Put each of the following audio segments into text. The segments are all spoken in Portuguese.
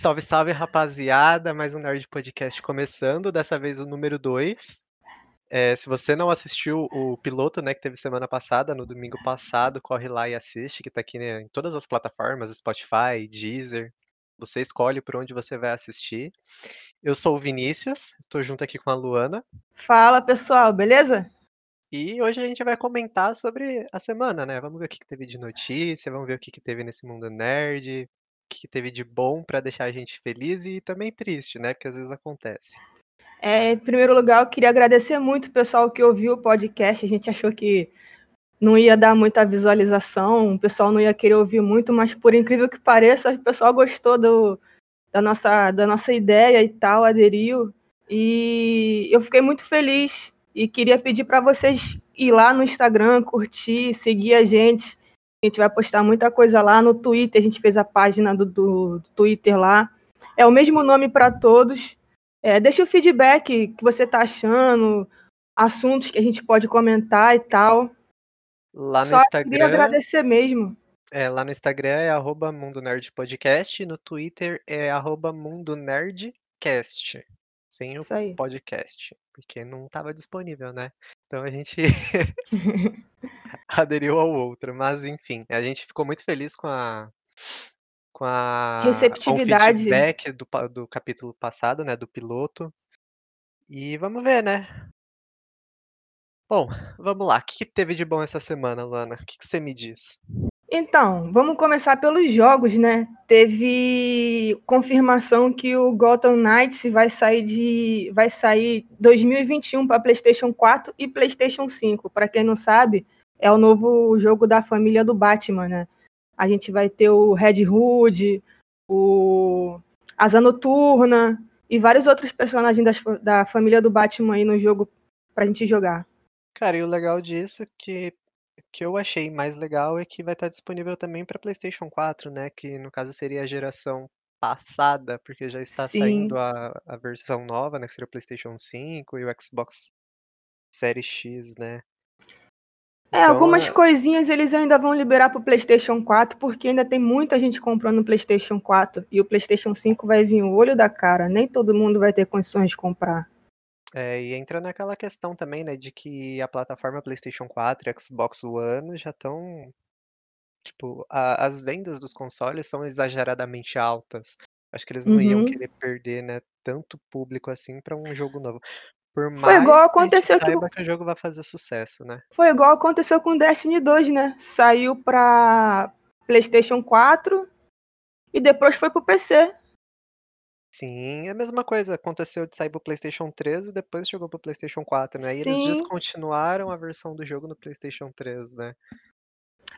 Salve, salve, rapaziada! Mais um Nerd Podcast começando, dessa vez o número 2. É, se você não assistiu o piloto, né, que teve semana passada, no domingo passado, corre lá e assiste, que tá aqui né, em todas as plataformas, Spotify, Deezer. Você escolhe por onde você vai assistir. Eu sou o Vinícius, tô junto aqui com a Luana. Fala, pessoal, beleza? E hoje a gente vai comentar sobre a semana, né? Vamos ver o que, que teve de notícia, vamos ver o que, que teve nesse mundo nerd, que, teve de bom pra deixar a gente feliz e também triste, né? Porque às vezes acontece. É, em primeiro lugar, eu queria agradecer muito o pessoal que ouviu o podcast. A gente achou que não ia dar muita visualização, o pessoal não ia querer ouvir muito, mas por incrível que pareça, o pessoal gostou do, da, nossa, da nossa ideia e tal, aderiu. E eu fiquei muito feliz e queria pedir para vocês ir lá no Instagram, curtir, seguir a gente. A gente vai postar muita coisa lá no Twitter, a gente fez a página do, do, Twitter lá. É o mesmo nome para todos. É, deixa o feedback que você está achando, assuntos que a gente pode comentar e tal. Lá no Só Instagram. queria agradecer mesmo. É, lá no Instagram é arroba Mundo Nerd Podcast, no Twitter é arroba Mundo Nerdcast, sem o podcast, porque não estava disponível, né? Então a gente aderiu ao outro, mas enfim, a gente ficou muito feliz com a com a com o Receptividade. feedback do, do capítulo passado, né, do piloto. E vamos ver, né? Bom, vamos lá. O que, que teve de bom essa semana, Luana? O que, que você me diz? Então, vamos começar pelos jogos, né? Teve confirmação que o Gotham Knights vai sair de vai sair 2021 para PlayStation 4 e PlayStation 5. Para quem não sabe, é o novo jogo da família do Batman, né? A gente vai ter o Red Hood, o Asa Noturna e vários outros personagens das da família do Batman aí no jogo pra gente jogar. Cara, e o legal disso é que que eu achei mais legal é que vai estar disponível também para PlayStation 4, né? Que no caso seria a geração passada, porque já está saindo Sim. a, a versão nova, né? Que seria o PlayStation 5 e o Xbox Series X, né? É, algumas Então, coisinhas eles ainda vão liberar pro PlayStation 4, porque ainda tem muita gente comprando o PlayStation 4 e o PlayStation 5 vai vir o olho da cara. Nem todo mundo vai ter condições de comprar. É, e entra naquela questão também, né? De que a plataforma PlayStation 4 e Xbox One já estão. Tipo, a- as vendas dos consoles são exageradamente altas. Acho que eles não iam Uhum. querer perder, né, tanto público assim para um jogo novo. Por Foi igual mais que a gente aconteceu que saiba que o jogo vai fazer sucesso, né? foi igual aconteceu com Destiny 2, né? Saiu pra PlayStation 4 e depois foi pro PC. Sim, é a mesma coisa. Aconteceu de sair pro PlayStation 3 e depois chegou pro PlayStation 4, né? E eles Sim. descontinuaram a versão do jogo no PlayStation 3, né?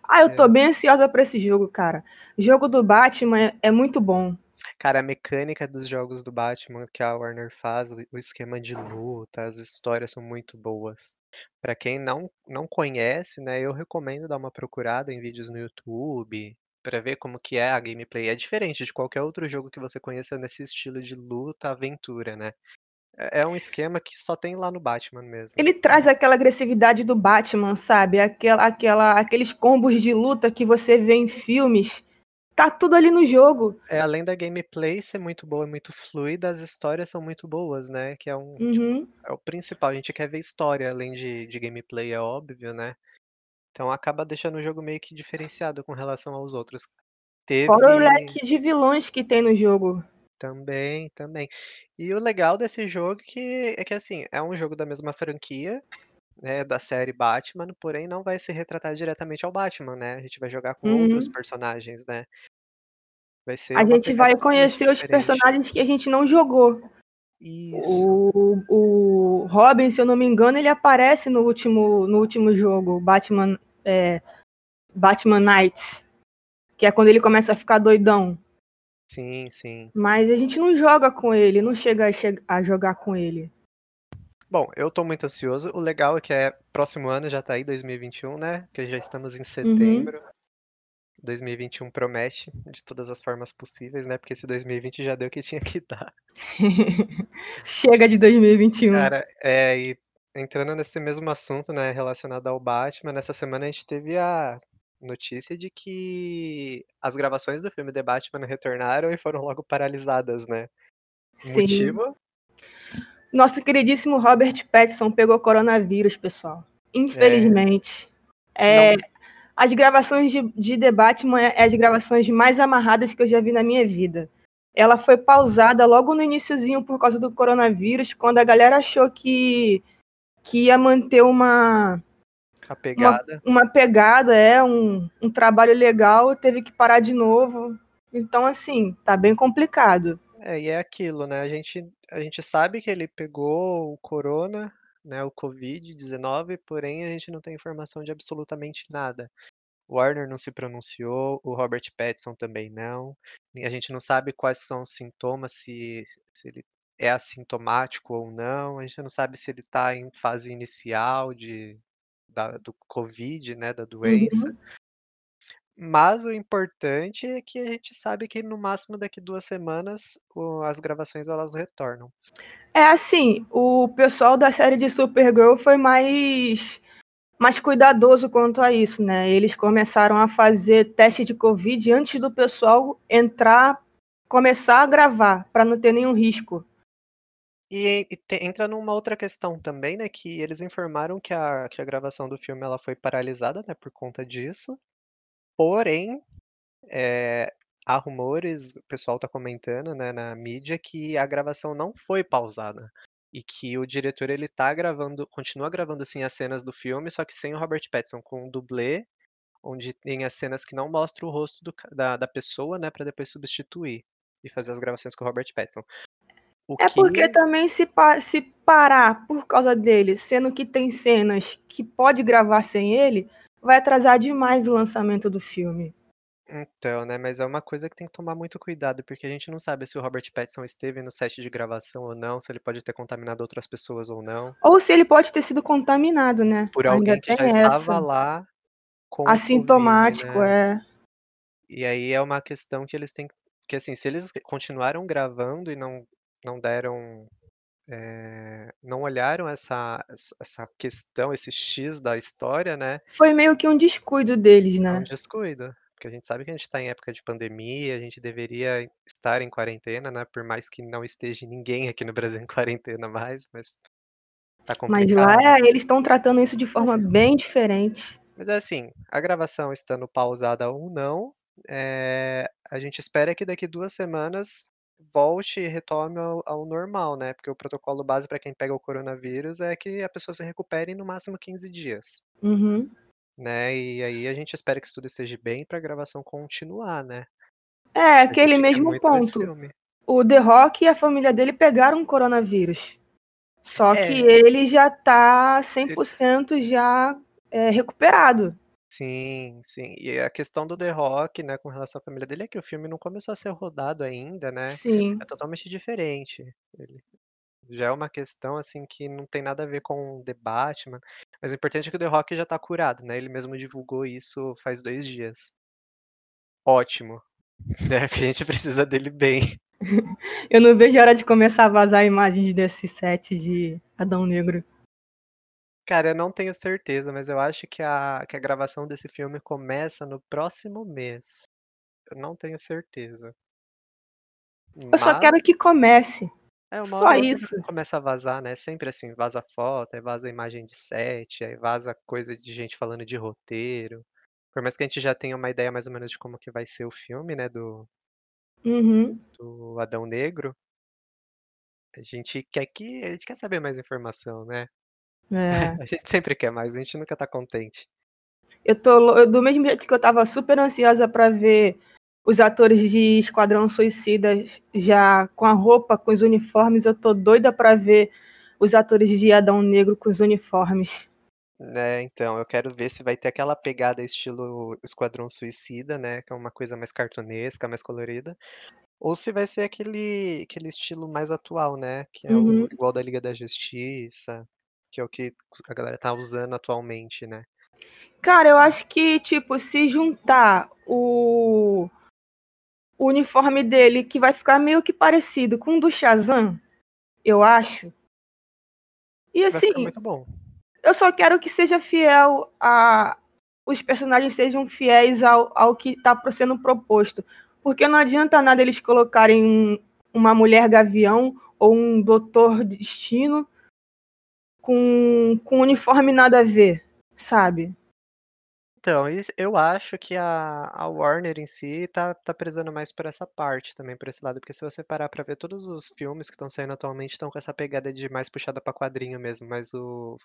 Ah, eu tô É. bem ansiosa pra esse jogo, cara. O jogo do Batman é, é muito bom. Cara, a mecânica dos jogos do Batman que a Warner faz, o o esquema de luta, as histórias são muito boas. Pra quem não, não conhece, né, eu recomendo dar uma procurada em vídeos no YouTube pra ver como que é a gameplay. É diferente de qualquer outro jogo que você conheça nesse estilo de luta, aventura, né? É é um esquema que só tem lá no Batman mesmo. Ele traz aquela agressividade do Batman, sabe? Aquela, aquela, aqueles combos de luta que você vê em filmes. Tá tudo ali no jogo. É, além da gameplay ser muito boa e muito fluida, as histórias são muito boas, né? Que é um, tipo, Uhum. é o principal. A gente quer ver história além de, de gameplay, é óbvio, né? Então acaba deixando o jogo meio que diferenciado com relação aos outros. Fora o Teve leque de vilões que tem no jogo. também, também. E o legal desse jogo que, é que assim, é um jogo da mesma franquia, né, da série Batman, porém não vai se retratar diretamente ao Batman, né? A gente vai jogar com outros Uhum. personagens, né? Vai ser A gente vai conhecer os personagens que a gente não jogou. Isso. O, o Robin, se eu não me engano, ele aparece no último, no último jogo, Batman, é, Batman Knights, que é quando ele começa a ficar doidão. Sim, sim. Mas a gente não joga com ele, não chega a, che- a jogar com ele. Bom, eu tô muito ansioso. O legal é que é próximo ano já tá aí, 2021, né? Que já estamos em setembro. 2021 promete de todas as formas possíveis, né? Porque esse 2020 já deu o que tinha que dar. Chega de 2021. Cara, é, e entrando nesse mesmo assunto, né, relacionado ao Batman, nessa semana a gente teve a notícia de que as gravações do filme The Batman retornaram e foram logo paralisadas, né. Sim. Motivo? Nosso queridíssimo Robert Pattinson pegou coronavírus, pessoal. Infelizmente. É, Não as gravações de, de The Batman é as gravações mais amarradas que eu já vi na minha vida. Ela foi pausada logo no iníciozinho por causa do coronavírus, quando a galera achou que, que ia manter uma, a pegada. uma, uma pegada, é, um, um trabalho legal, teve que parar de novo. Então, assim, tá bem complicado. É, e é aquilo, né, a gente a gente sabe que ele pegou o corona, né, o Covid-19, porém a gente não tem informação de absolutamente nada. O Warner não se pronunciou, o Robert Pattinson também não. A gente não sabe quais são os sintomas, se, se ele é assintomático ou não. A gente não sabe se ele está em fase inicial de, da, do Covid, né, da doença. Uhum. Mas o importante é que a gente sabe que no máximo daqui duas semanas as gravações elas retornam. É assim, o pessoal da série de Supergirl foi mais mais cuidadoso quanto a isso, né? Eles começaram a fazer teste de Covid antes do pessoal entrar, começar a gravar, para não ter nenhum risco. E, e te- entra numa outra questão também, né? Que eles informaram que a, que a gravação do filme ela foi paralisada, né? Por conta disso. Porém, é, há rumores, o pessoal tá comentando, né, na mídia, que a gravação não foi pausada. E que o diretor ele tá gravando, continua gravando sim as cenas do filme, só que sem o Robert Pattinson, com um dublê, onde tem as cenas que não mostram o rosto do da, da pessoa, né, para depois substituir e fazer as gravações com o Robert Pattinson. O É que porque também se, pa- se parar por causa dele, sendo que tem cenas que pode gravar sem ele, vai atrasar demais o lançamento do filme. Então, né, mas é uma coisa que tem que tomar muito cuidado, porque a gente não sabe se o Robert Pattinson esteve no set de gravação ou não, se ele pode ter contaminado outras pessoas ou não, Ou se ele pode ter sido contaminado, né? por Ainda alguém que tem já estava essa. lá com Assintomático, Covid, né? é. E aí é uma questão que eles têm que que assim, se eles continuaram gravando e não não deram, eh, não olharam essa essa essa questão, esse X da história, né, Foi meio que um descuido deles, é um né? descuido. Porque a gente sabe que a gente tá em época de pandemia, a gente deveria estar em quarentena, né, por mais que não esteja ninguém aqui no Brasil em quarentena mais, mas tá Mas lá complicado. é, eles estão tratando isso de forma Mas bem diferente. mas é assim, a gravação estando pausada ou não, eh, a gente espera que daqui 2 semanas volte e retome ao ao normal, né, porque o protocolo base para quem pega o coronavírus é que a pessoa se recupere em no máximo 15 dias, Uhum. Né, e aí a gente espera que tudo esteja bem para a gravação continuar, né. É, aquele mesmo ponto. O The Rock e a família dele pegaram coronavírus. Só que É. ele já tá Ele 100% já é, recuperado. Sim, sim. E a questão do The Rock, né, com relação à família dele é que o filme não começou a ser rodado ainda, né, Sim. é totalmente diferente. Ele já é uma questão, assim, que não tem nada a ver com The Batman, mas o importante é que o The Rock já tá curado, né, ele mesmo divulgou isso faz 2 dias. Ótimo, né, porque a gente precisa dele bem. Eu não vejo a hora de começar a vazar imagens desse set de Adão Negro. Cara, eu não tenho certeza, mas eu acho que a que a gravação desse filme começa no próximo mês. Eu não tenho certeza. Eu só quero que comece. É, uma Só hora isso. começa a vazar, né, sempre assim, vaza foto, aí vaza imagem de set, aí vaza coisa de gente falando de roteiro. Por mais que a gente já tenha uma ideia mais ou menos de como que vai ser o filme, né, do Uhum. do Adão Negro a gente quer que a gente quer saber mais informação, né. É. A gente sempre quer mais, a gente nunca tá contente. Eu tô do mesmo jeito que eu tava super ansiosa pra ver os atores de Esquadrão Suicida já com a roupa, com os uniformes, eu tô doida pra ver os atores de Adão Negro com os uniformes. Né, então, eu quero ver se vai ter aquela pegada estilo Esquadrão Suicida, né, que é uma coisa mais cartunesca, mais colorida, ou se vai ser aquele aquele estilo mais atual, né, que é o Uhum. igual da Liga da Justiça, que é o que a galera tá usando atualmente, né. Cara, eu acho que, tipo, se juntar o o uniforme dele, que vai ficar meio que parecido com o do Shazam, eu acho. E assim, muito bom. eu só quero que seja fiel a os personagens sejam fiéis ao, ao que está sendo proposto. Porque não adianta nada eles colocarem uma mulher gavião ou um doutor destino com, com uniforme nada a ver, sabe? Então, eu acho que a, a Warner em si tá, tá prezando mais por essa parte também, por esse lado, porque se você parar pra ver todos os filmes que estão saindo atualmente estão com essa pegada de mais puxada pra quadrinho mesmo, mas o,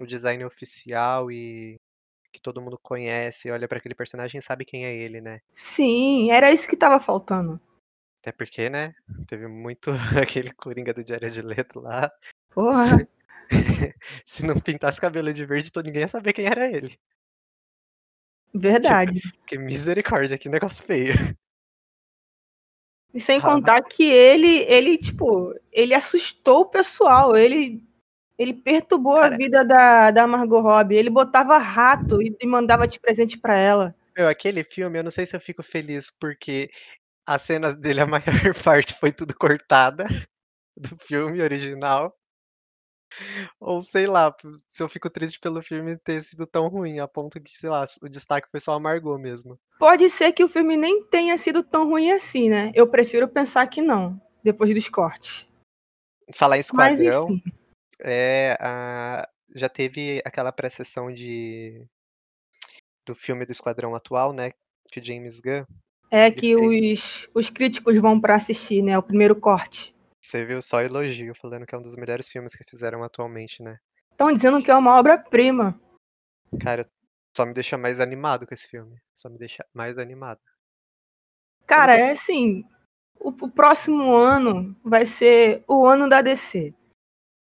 o design oficial e que todo mundo conhece, olha pra aquele personagem e sabe quem é ele, né? Sim, era isso que tava faltando. Até porque, né, teve muito aquele Coringa do Diário de Leto lá. Porra! Se não pintasse cabelo de verde, todo ninguém ia saber quem era ele. Verdade. Tipo, que misericórdia, que negócio feio. E sem contar que ele, ele, tipo, ele assustou o pessoal, ele ele perturbou Cara, a vida da, da Margot Robbie. Ele botava rato e, e mandava de presente para ela. Meu, aquele filme, eu não sei se eu fico feliz porque as cenas dele, a maior parte foi tudo cortada do filme original. Ou sei lá, se eu fico triste pelo filme ter sido tão ruim, a ponto que, sei lá, o destaque foi só a Margot mesmo. Pode ser que o filme nem tenha sido tão ruim assim, né? Eu prefiro pensar que não, depois dos cortes. Falar em Esquadrão, é, a, já teve aquela pré-sessão de do filme do Esquadrão atual, né? Que o James Gunn. É que os, os críticos vão para assistir, né? O primeiro corte. Você viu só elogio, falando que é um dos melhores filmes que fizeram atualmente, né? Estão dizendo que é uma obra-prima. Cara, só me deixa mais animado com esse filme. Só me deixa mais animado. Cara, é assim. O, o próximo ano vai ser o ano da DC.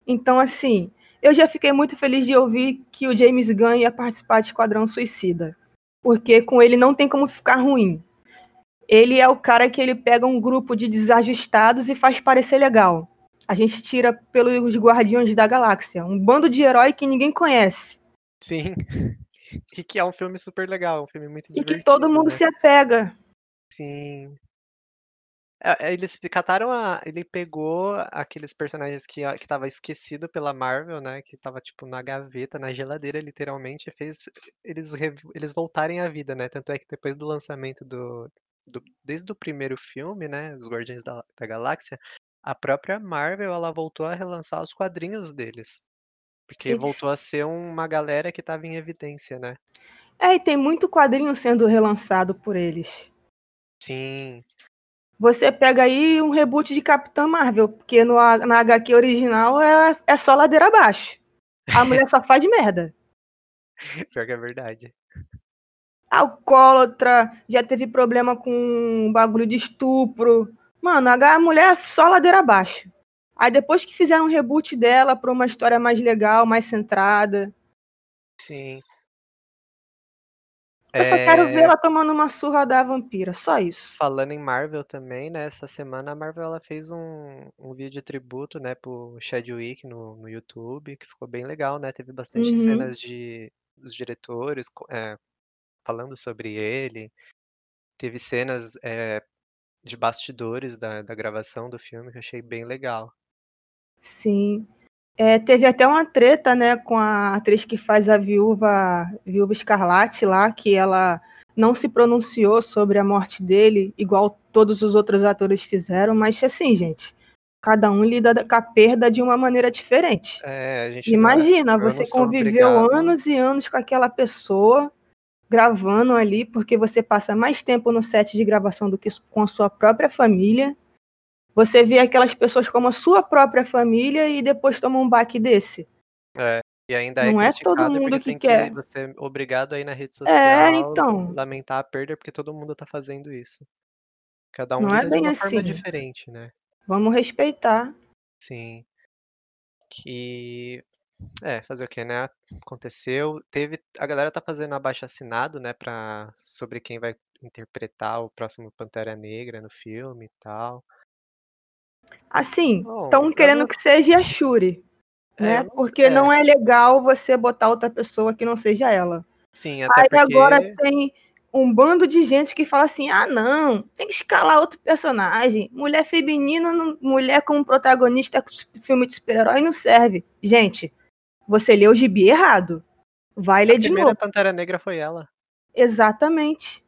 Então, assim, eu já fiquei muito feliz de ouvir que o James Gunn ia participar de Esquadrão Suicida. Porque com ele não tem como ficar ruim ele é o cara que ele pega um grupo de desajustados e faz parecer legal. A gente tira pelos Guardiões da Galáxia, um bando de herói que ninguém conhece. Sim. E que é um filme super legal, um filme muito divertido. E que todo mundo né? se apega. Sim. É, é, eles cataram a. Ele pegou aqueles personagens que, que tava esquecido pela Marvel, né? Que tava, tipo, na gaveta, na geladeira, literalmente, e fez eles, eles voltarem à vida, né? Tanto é que depois do lançamento do, do, desde o primeiro filme, né, Os Guardiões da, da Galáxia, a própria Marvel ela voltou a relançar os quadrinhos deles. Porque Sim. voltou a ser uma galera que estava em evidência, né? É, e tem muito quadrinho sendo relançado por eles. Sim. Você pega aí um reboot de Capitã Marvel, porque no, na HQ original é, é só ladeira abaixo. A mulher só faz merda. Pior que é verdade alcoólatra, já teve problema com um bagulho de estupro. Mano, a mulher só ladeira abaixo. Aí depois que fizeram um reboot dela pra uma história mais legal, mais centrada. Sim. Eu é... só quero ver ela tomando uma surra da vampira, só isso. Falando em Marvel também, né? Essa semana a Marvel ela fez um, um vídeo de tributo, né, pro Chadwick no, no YouTube, que ficou bem legal, né? Teve bastante uhum. cenas de dos diretores é, falando sobre ele. Teve cenas é, de bastidores da, da gravação do filme que eu achei bem legal. Sim. É, teve até uma treta, né, com a atriz que faz a viúva, viúva Escarlate lá, que ela não se pronunciou sobre a morte dele, igual todos os outros atores fizeram, mas assim, gente, cada um lida com a perda de uma maneira diferente. É, Imagina, não, você conviveu obrigado. anos e anos com aquela pessoa, gravando ali, porque você passa mais tempo no set de gravação do que com a sua própria família. Você vê aquelas pessoas como a sua própria família e depois toma um baque desse. É, e ainda é Não é todo mundo que quer. Que você é obrigado aí na rede é, social é, então. lamentar a perda porque todo mundo tá fazendo isso. Cada um Não é bem de uma assim. forma diferente, né? Vamos respeitar. Sim. Que é, fazer o quê, né? Aconteceu. Teve a galera tá fazendo abaixo assinado, né, para sobre quem vai interpretar o próximo Pantera Negra no filme e tal. Assim, estão querendo não... que seja a Shuri, é, né? Não... Porque é. não é legal você botar outra pessoa que não seja ela. Sim, até Aí porque... agora tem um bando de gente que fala assim: ah, não, tem que escalar outro personagem. Mulher feminina, mulher como protagonista, filme de super-herói não serve. Gente, você leu o gibi errado. Vai ler de novo. A primeira Pantera Negra foi ela. Exatamente.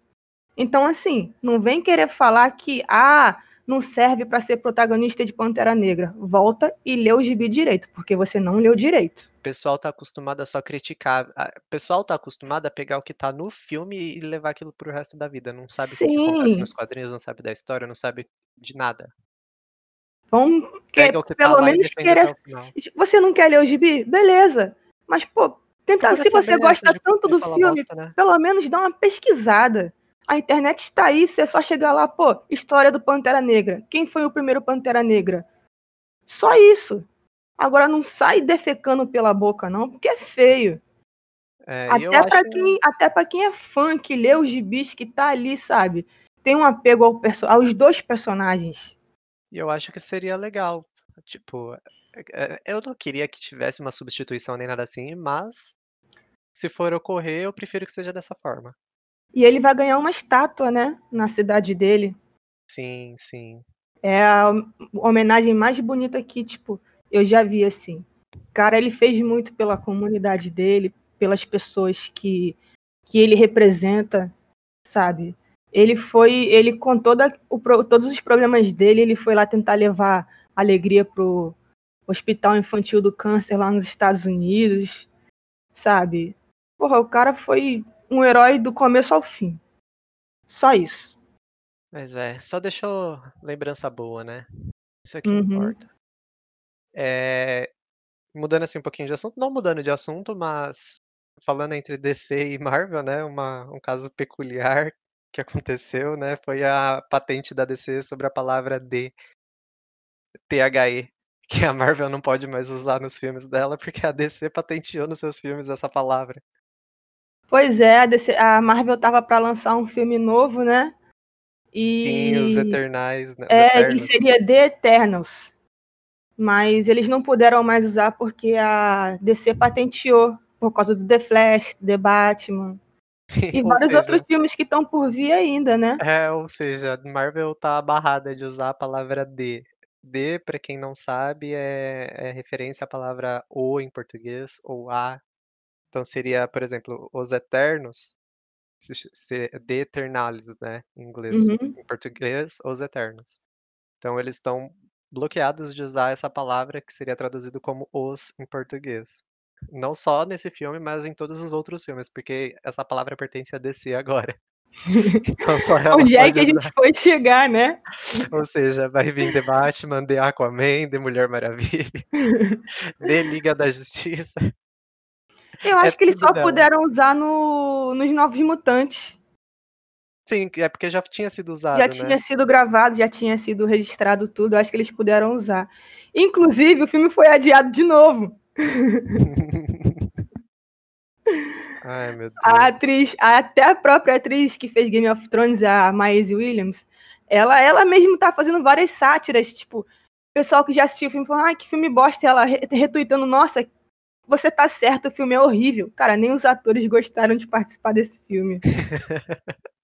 Então, assim, não vem querer falar que, ah, não serve para ser protagonista de Pantera Negra. Volta e lê o gibi direito, porque você não leu direito. O pessoal tá acostumado a só criticar. O pessoal tá acostumado a pegar o que tá no filme e levar aquilo pro resto da vida. Não sabe Sim. o que, que acontece nos quadrinhos, não sabe da história, não sabe de nada. Vamos que, pelo tá menos querer. Você não quer ler o gibi? Beleza. Mas, pô, tenta, se você gosta tanto do filme, bosta, né? pelo menos dá uma pesquisada. A internet está aí, você é só chegar lá, pô, história do Pantera Negra. Quem foi o primeiro Pantera Negra? Só isso. Agora não sai defecando pela boca, não, porque é feio. É, até para acho... quem, até pra quem é fã, que lê os gibis, que tá ali, sabe? Tem um apego ao perso aos dois personagens. E eu acho que seria legal. Tipo, é, é, eu não queria que tivesse uma substituição nem nada assim, mas se for ocorrer, eu prefiro que seja dessa forma. E ele vai ganhar uma estátua, né? Na cidade dele. Sim, sim. É a homenagem mais bonita que, tipo, eu já vi assim. Cara, ele fez muito pela comunidade dele, pelas pessoas que, que ele representa, sabe? Ele foi, ele com toda o, todos os problemas dele, ele foi lá tentar levar alegria pro Hospital Infantil do Câncer lá nos Estados Unidos, sabe? Porra, o cara foi um herói do começo ao fim. Só isso. Mas é, só deixou lembrança boa, né? Isso aqui uhum. importa. É, mudando assim um pouquinho de assunto, não mudando de assunto, mas falando entre DC e Marvel, né? Uma, um caso peculiar que aconteceu, né? Foi a patente da DC sobre a palavra D, THE, que a Marvel não pode mais usar nos filmes dela porque a DC patenteou nos seus filmes essa palavra. Pois é, a, DC, a Marvel tava para lançar um filme novo, né? E... Sim, os Eternais. Né? Os é, Eternos. e seria The Eternals. Mas eles não puderam mais usar porque a DC patenteou por causa do The Flash, The Batman. Sim, e vários seja, outros filmes que estão por vir ainda, né? É, ou seja, Marvel tá barrada de usar a palavra D. D, para quem não sabe, é, é referência à palavra O em português, ou A então seria, por exemplo, os Eternos, The Eternalis, né, em inglês. Uhum. Em português, os Eternos. Então eles estão bloqueados de usar essa palavra que seria traduzido como os em português. Não só nesse filme, mas em todos os outros filmes, porque essa palavra pertence a DC agora. Então só ela Onde é que a gente foi chegar, né? Ou seja, vai vir The Batman, The Aquaman, The Mulher Maravilha, The Liga da Justiça. Eu é acho é que eles só dela. puderam usar no, nos Novos Mutantes. Sim, é porque já tinha sido usado. Já né? tinha sido gravado, já tinha sido registrado tudo. Eu acho que eles puderam usar. Inclusive, o filme foi adiado de novo. Ai, meu Deus. A atriz, até a própria atriz que fez Game of Thrones, a Maisie Williams, ela, ela mesmo tá fazendo várias sátiras, tipo, pessoal que já assistiu o filme falou, ai, que filme bosta, ela retuitando, nossa, você tá certo, o filme é horrível. Cara, nem os atores gostaram de participar desse filme.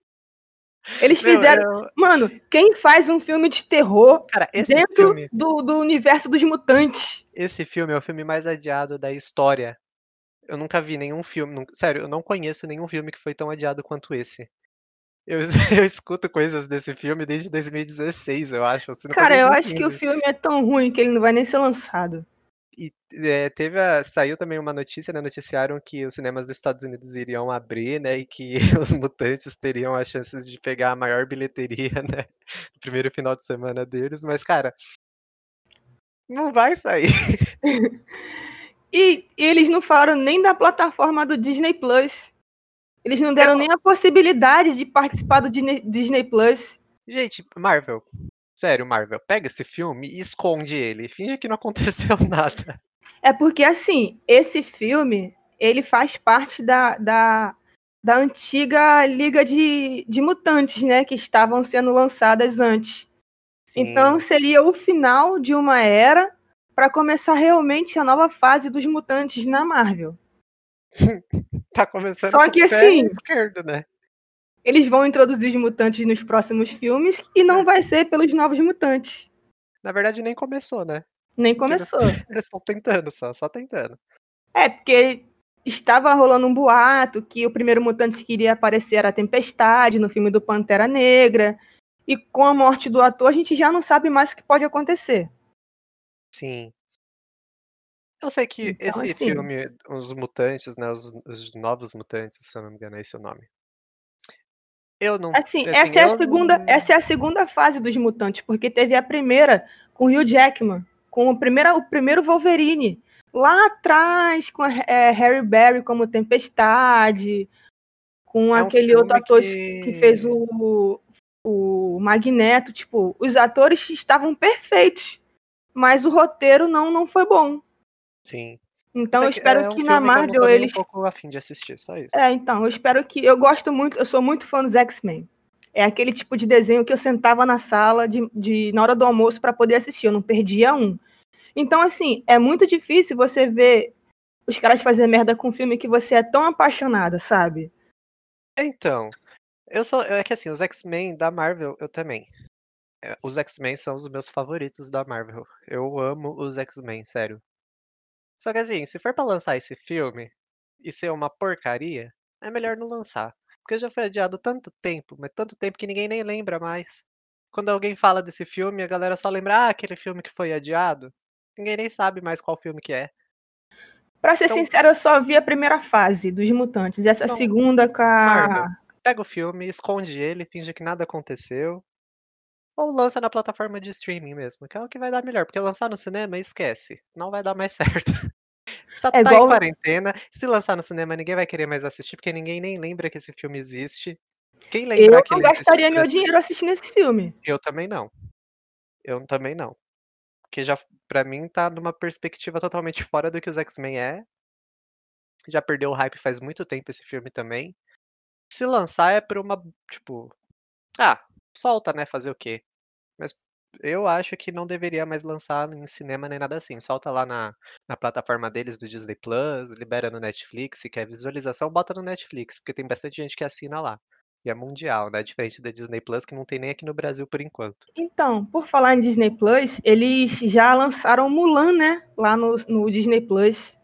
Eles fizeram. Meu, eu... Mano, quem faz um filme de terror Cara, dentro filme... do, do universo dos mutantes? Esse filme é o filme mais adiado da história. Eu nunca vi nenhum filme. Sério, eu não conheço nenhum filme que foi tão adiado quanto esse. Eu, eu escuto coisas desse filme desde 2016, eu acho. Cara, eu acho que o filme é tão ruim que ele não vai nem ser lançado. E é, teve a, saiu também uma notícia, né? Noticiaram que os cinemas dos Estados Unidos iriam abrir, né? E que os mutantes teriam as chances de pegar a maior bilheteria, né? No primeiro final de semana deles, mas, cara, não vai sair. e, e eles não falaram nem da plataforma do Disney Plus. Eles não deram é, nem a possibilidade de participar do Disney Plus. Gente, Marvel, Sério, Marvel, pega esse filme e esconde ele. Finge que não aconteceu nada. É porque, assim, esse filme, ele faz parte da, da, da antiga Liga de, de Mutantes, né? Que estavam sendo lançadas antes. Sim. Então, seria o final de uma era para começar realmente a nova fase dos mutantes na Marvel. tá começando Só que assim, esquerdo, né? Eles vão introduzir os mutantes nos próximos filmes e não é. vai ser pelos novos mutantes. Na verdade, nem começou, né? Nem começou. Eles estão tentando só, só tentando. É, porque estava rolando um boato que o primeiro mutante que iria aparecer era a Tempestade no filme do Pantera Negra. E com a morte do ator, a gente já não sabe mais o que pode acontecer. Sim. Eu sei que Então, esse assim, filme, Os Mutantes, né, os os Novos Mutantes, se eu não me engano é esse o nome. Eu não assim, assim, essa é a segunda, não essa é a segunda fase dos mutantes, porque teve a primeira com o Hugh Jackman, com o primeiro, o primeiro Wolverine, lá atrás com a, é, Harry Berry como Tempestade, com É um aquele outro ator que fez que o, o Magneto, tipo, os atores estavam perfeitos, mas o roteiro não não foi bom. Sim. Então eu é espero é um que na filme que eu Marvel nem um eles pouco a fim de assistir, só isso. É, então, eu espero que. Eu gosto muito, eu sou muito fã dos X-Men. É aquele tipo de desenho que eu sentava na sala de, de- na hora do almoço para poder assistir, eu não perdia um. Então, assim, é muito difícil você ver os caras fazer merda com um filme que você é tão apaixonada, sabe? Então, eu sou é que assim, os X-Men da Marvel, eu também. Eh, os X-Men são os meus favoritos da Marvel. Eu amo os X-Men, sério. Só que assim, se for pra lançar esse filme e ser uma porcaria, é melhor não lançar. Porque já foi adiado tanto tempo, mas tanto tempo que ninguém nem lembra mais. Quando alguém fala desse filme, a galera só lembra: "Ah, aquele filme que foi adiado". Ninguém nem sabe mais qual filme que é. Pra ser Então sincero, eu só vi a primeira fase dos Mutantes. Essa Então, segunda com Marvel, a. pega o filme, esconde ele, finge que nada aconteceu. Ou lança na plataforma de streaming mesmo, que é o que vai dar melhor, porque lançar no cinema, esquece, não vai dar mais certo. Tá É tá em igual. quarentena, se lançar no cinema ninguém vai querer mais assistir, porque ninguém nem lembra que esse filme existe. Quem Eu lembrar que não gastaria meu dinheiro assistindo esse filme. Eu também não. Eu também não. Porque já pra mim tá numa perspectiva totalmente fora do que os X-Men é. Já perdeu o hype faz muito tempo esse filme também. Se lançar é por uma tipo, ah, solta, né, fazer o quê? Mas eu acho que não deveria mais lançar em cinema nem nada assim, solta lá na na plataforma deles do Disney Plus, libera no Netflix, se quer visualização, bota no Netflix, porque tem bastante gente que assina lá. E é mundial, né, diferente da Disney Plus que não tem nem aqui no Brasil por enquanto. Então, por falar em Disney Plus, eles já lançaram Mulan, né? Lá no, no Disney Plus.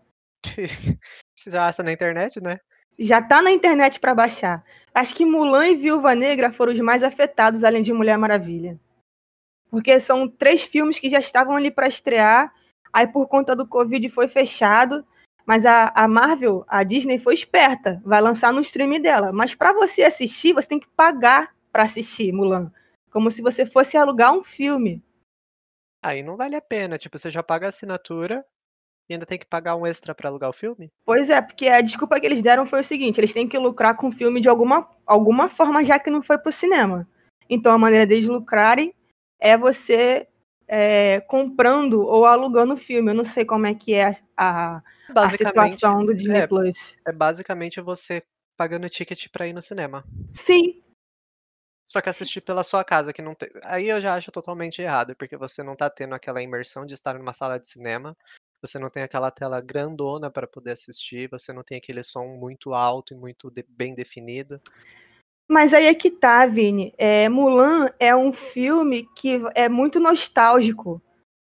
Você já acha na internet, né? Já tá na internet para baixar. Acho que Mulan e Viúva Negra foram os mais afetados, além de Mulher Maravilha. Porque são três filmes que já estavam ali para estrear, aí por conta do Covid foi fechado. Mas a, a Marvel, a Disney foi esperta, vai lançar no streaming dela. Mas para você assistir, você tem que pagar para assistir Mulan. Como se você fosse alugar um filme. Aí não vale a pena, tipo, você já paga a assinatura e ainda tem que pagar um extra pra alugar o filme? Pois é, porque a desculpa que eles deram foi o seguinte: eles têm que lucrar com o filme de alguma, alguma forma, já que não foi pro cinema. Então a maneira deles lucrarem é você é, comprando ou alugando o filme. Eu não sei como é que é a, a, situação do Disney é, Plus. é basicamente você pagando ticket pra ir no cinema. Sim, Só que assistir pela sua casa, que não tem. Aí eu já acho totalmente errado, porque você não tá tendo aquela imersão de estar numa sala de cinema, você não tem aquela tela grandona para poder assistir, você não tem aquele som muito alto e muito de- bem definido. mas aí é que tá, Vini. É, Mulan é um filme que é muito nostálgico.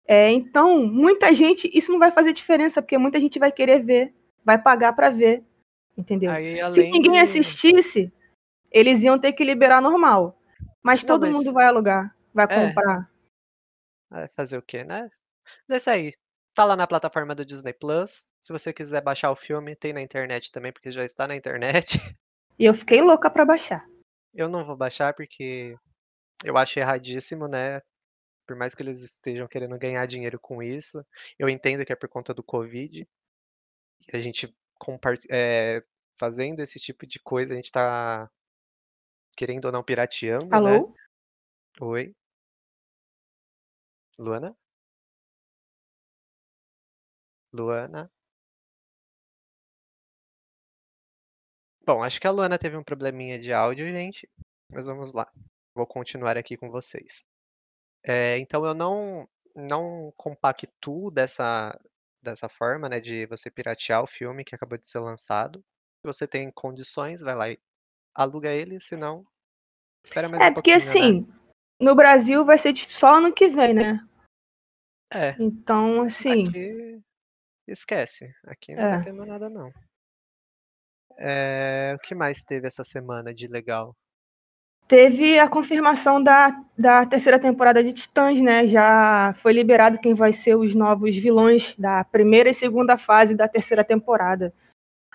É, então, muita gente, isso não vai fazer diferença, porque muita gente vai querer ver, vai pagar pra ver, entendeu? Aí Se ninguém de. assistisse, eles iam ter que liberar normal. Mas Não, todo mas. mundo vai alugar, vai É, comprar. vai fazer o quê, né? Mas é isso aí. Tá lá na plataforma do Disney Plus. Se você quiser baixar o filme, tem na internet também, porque já está na internet. E eu fiquei louca pra baixar. Eu não vou baixar porque eu acho erradíssimo, né? Por mais que eles estejam querendo ganhar dinheiro com isso. Eu entendo que é por conta do Covid. A gente compar- é, fazendo esse tipo de coisa, a gente tá, querendo ou não, pirateando, né? Alô? Oi, Luana? Luana? Bom, acho que a Luana teve um probleminha de áudio, gente. Mas vamos lá. Vou continuar aqui com vocês. É, então eu não não compactuo dessa dessa forma, né, de você piratear o filme que acabou de ser lançado. Se você tem condições, vai lá e aluga ele, se não, espera mais É, um porque pouquinho, né? assim, no Brasil vai ser só ano que vem, né? É, Então, assim, aqui esquece. Aqui não vai é. ter mais nada não. Eh, o que mais teve essa semana de legal? Teve a confirmação da, da terceira temporada de Titãs, né? Já foi liberado quem vai ser os novos vilões da primeira e segunda fase da terceira temporada.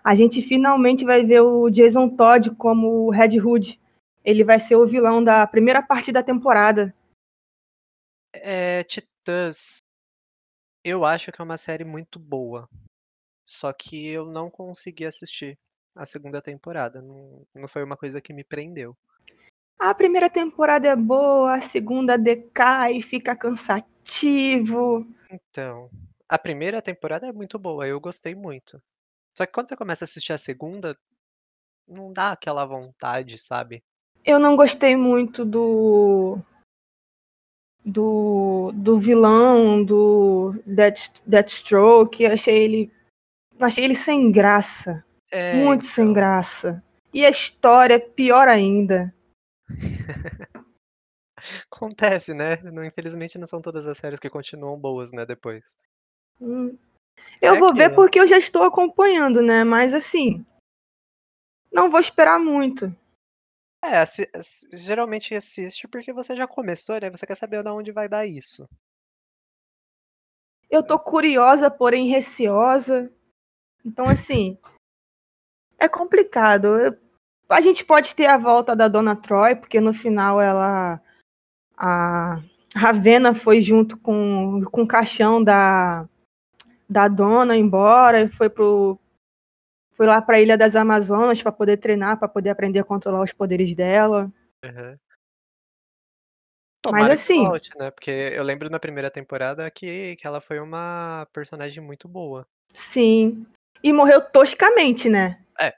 A gente finalmente vai ver o Jason Todd como o Red Hood. Ele vai ser o vilão da primeira parte da temporada. É, Titãs. Eu acho que é uma série muito boa. Só que eu não consegui assistir a segunda temporada. Não, não foi uma coisa que me prendeu. A primeira temporada é boa, a segunda decai, fica cansativo. Então, a primeira temporada é muito boa, eu gostei muito. Só que quando você começa a assistir a segunda, não dá aquela vontade, sabe? Eu não gostei muito do do, do vilão, do Death, Deathstroke, achei ele achei ele sem graça. É, muito então. sem graça. E a história, pior ainda. Acontece, né? Infelizmente não são todas as séries que continuam boas, né, depois. Hum. Eu É vou ver aquilo. porque eu já estou acompanhando, né? Mas assim, não vou esperar muito. É, assi geralmente assiste porque você já começou, né, você quer saber da onde vai dar isso. Eu tô curiosa, porém receosa. Então, assim, é complicado. A gente pode ter a volta da Dona Troy, porque no final ela. A Ravena foi junto com, com o caixão da, da dona embora, foi pro. Foi lá pra Ilha das Amazonas para poder treinar, para poder aprender a controlar os poderes dela. Aham. Mas Tomara assim, volte, né, porque eu lembro na primeira temporada que que ela foi uma personagem muito boa. sim. E morreu toscamente, né? É.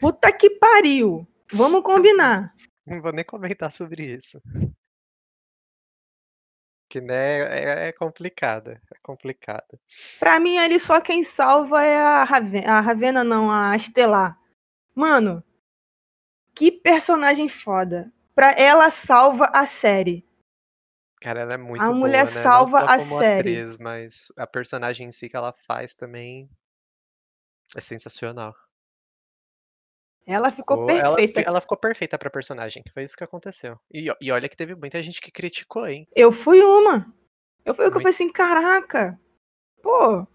Puta que pariu. Vamos combinar. Não vou nem comentar sobre isso. Que, né, é é complicado, é complicado. Pra mim, ali só quem salva é a Ravena. A Ravena não, a Estelar. Mano, que personagem foda. Pra ela salva a série. Cara, ela é muito A boa, mulher né, salva a série. atriz, mas a personagem em si que ela faz também é sensacional. Ela ficou Ficou ela perfeita. ela ficou perfeita pra personagem, foi isso que aconteceu. E e olha que teve muita gente que criticou, hein. Eu fui uma. Eu fui o que eu falei assim, caraca. Pô.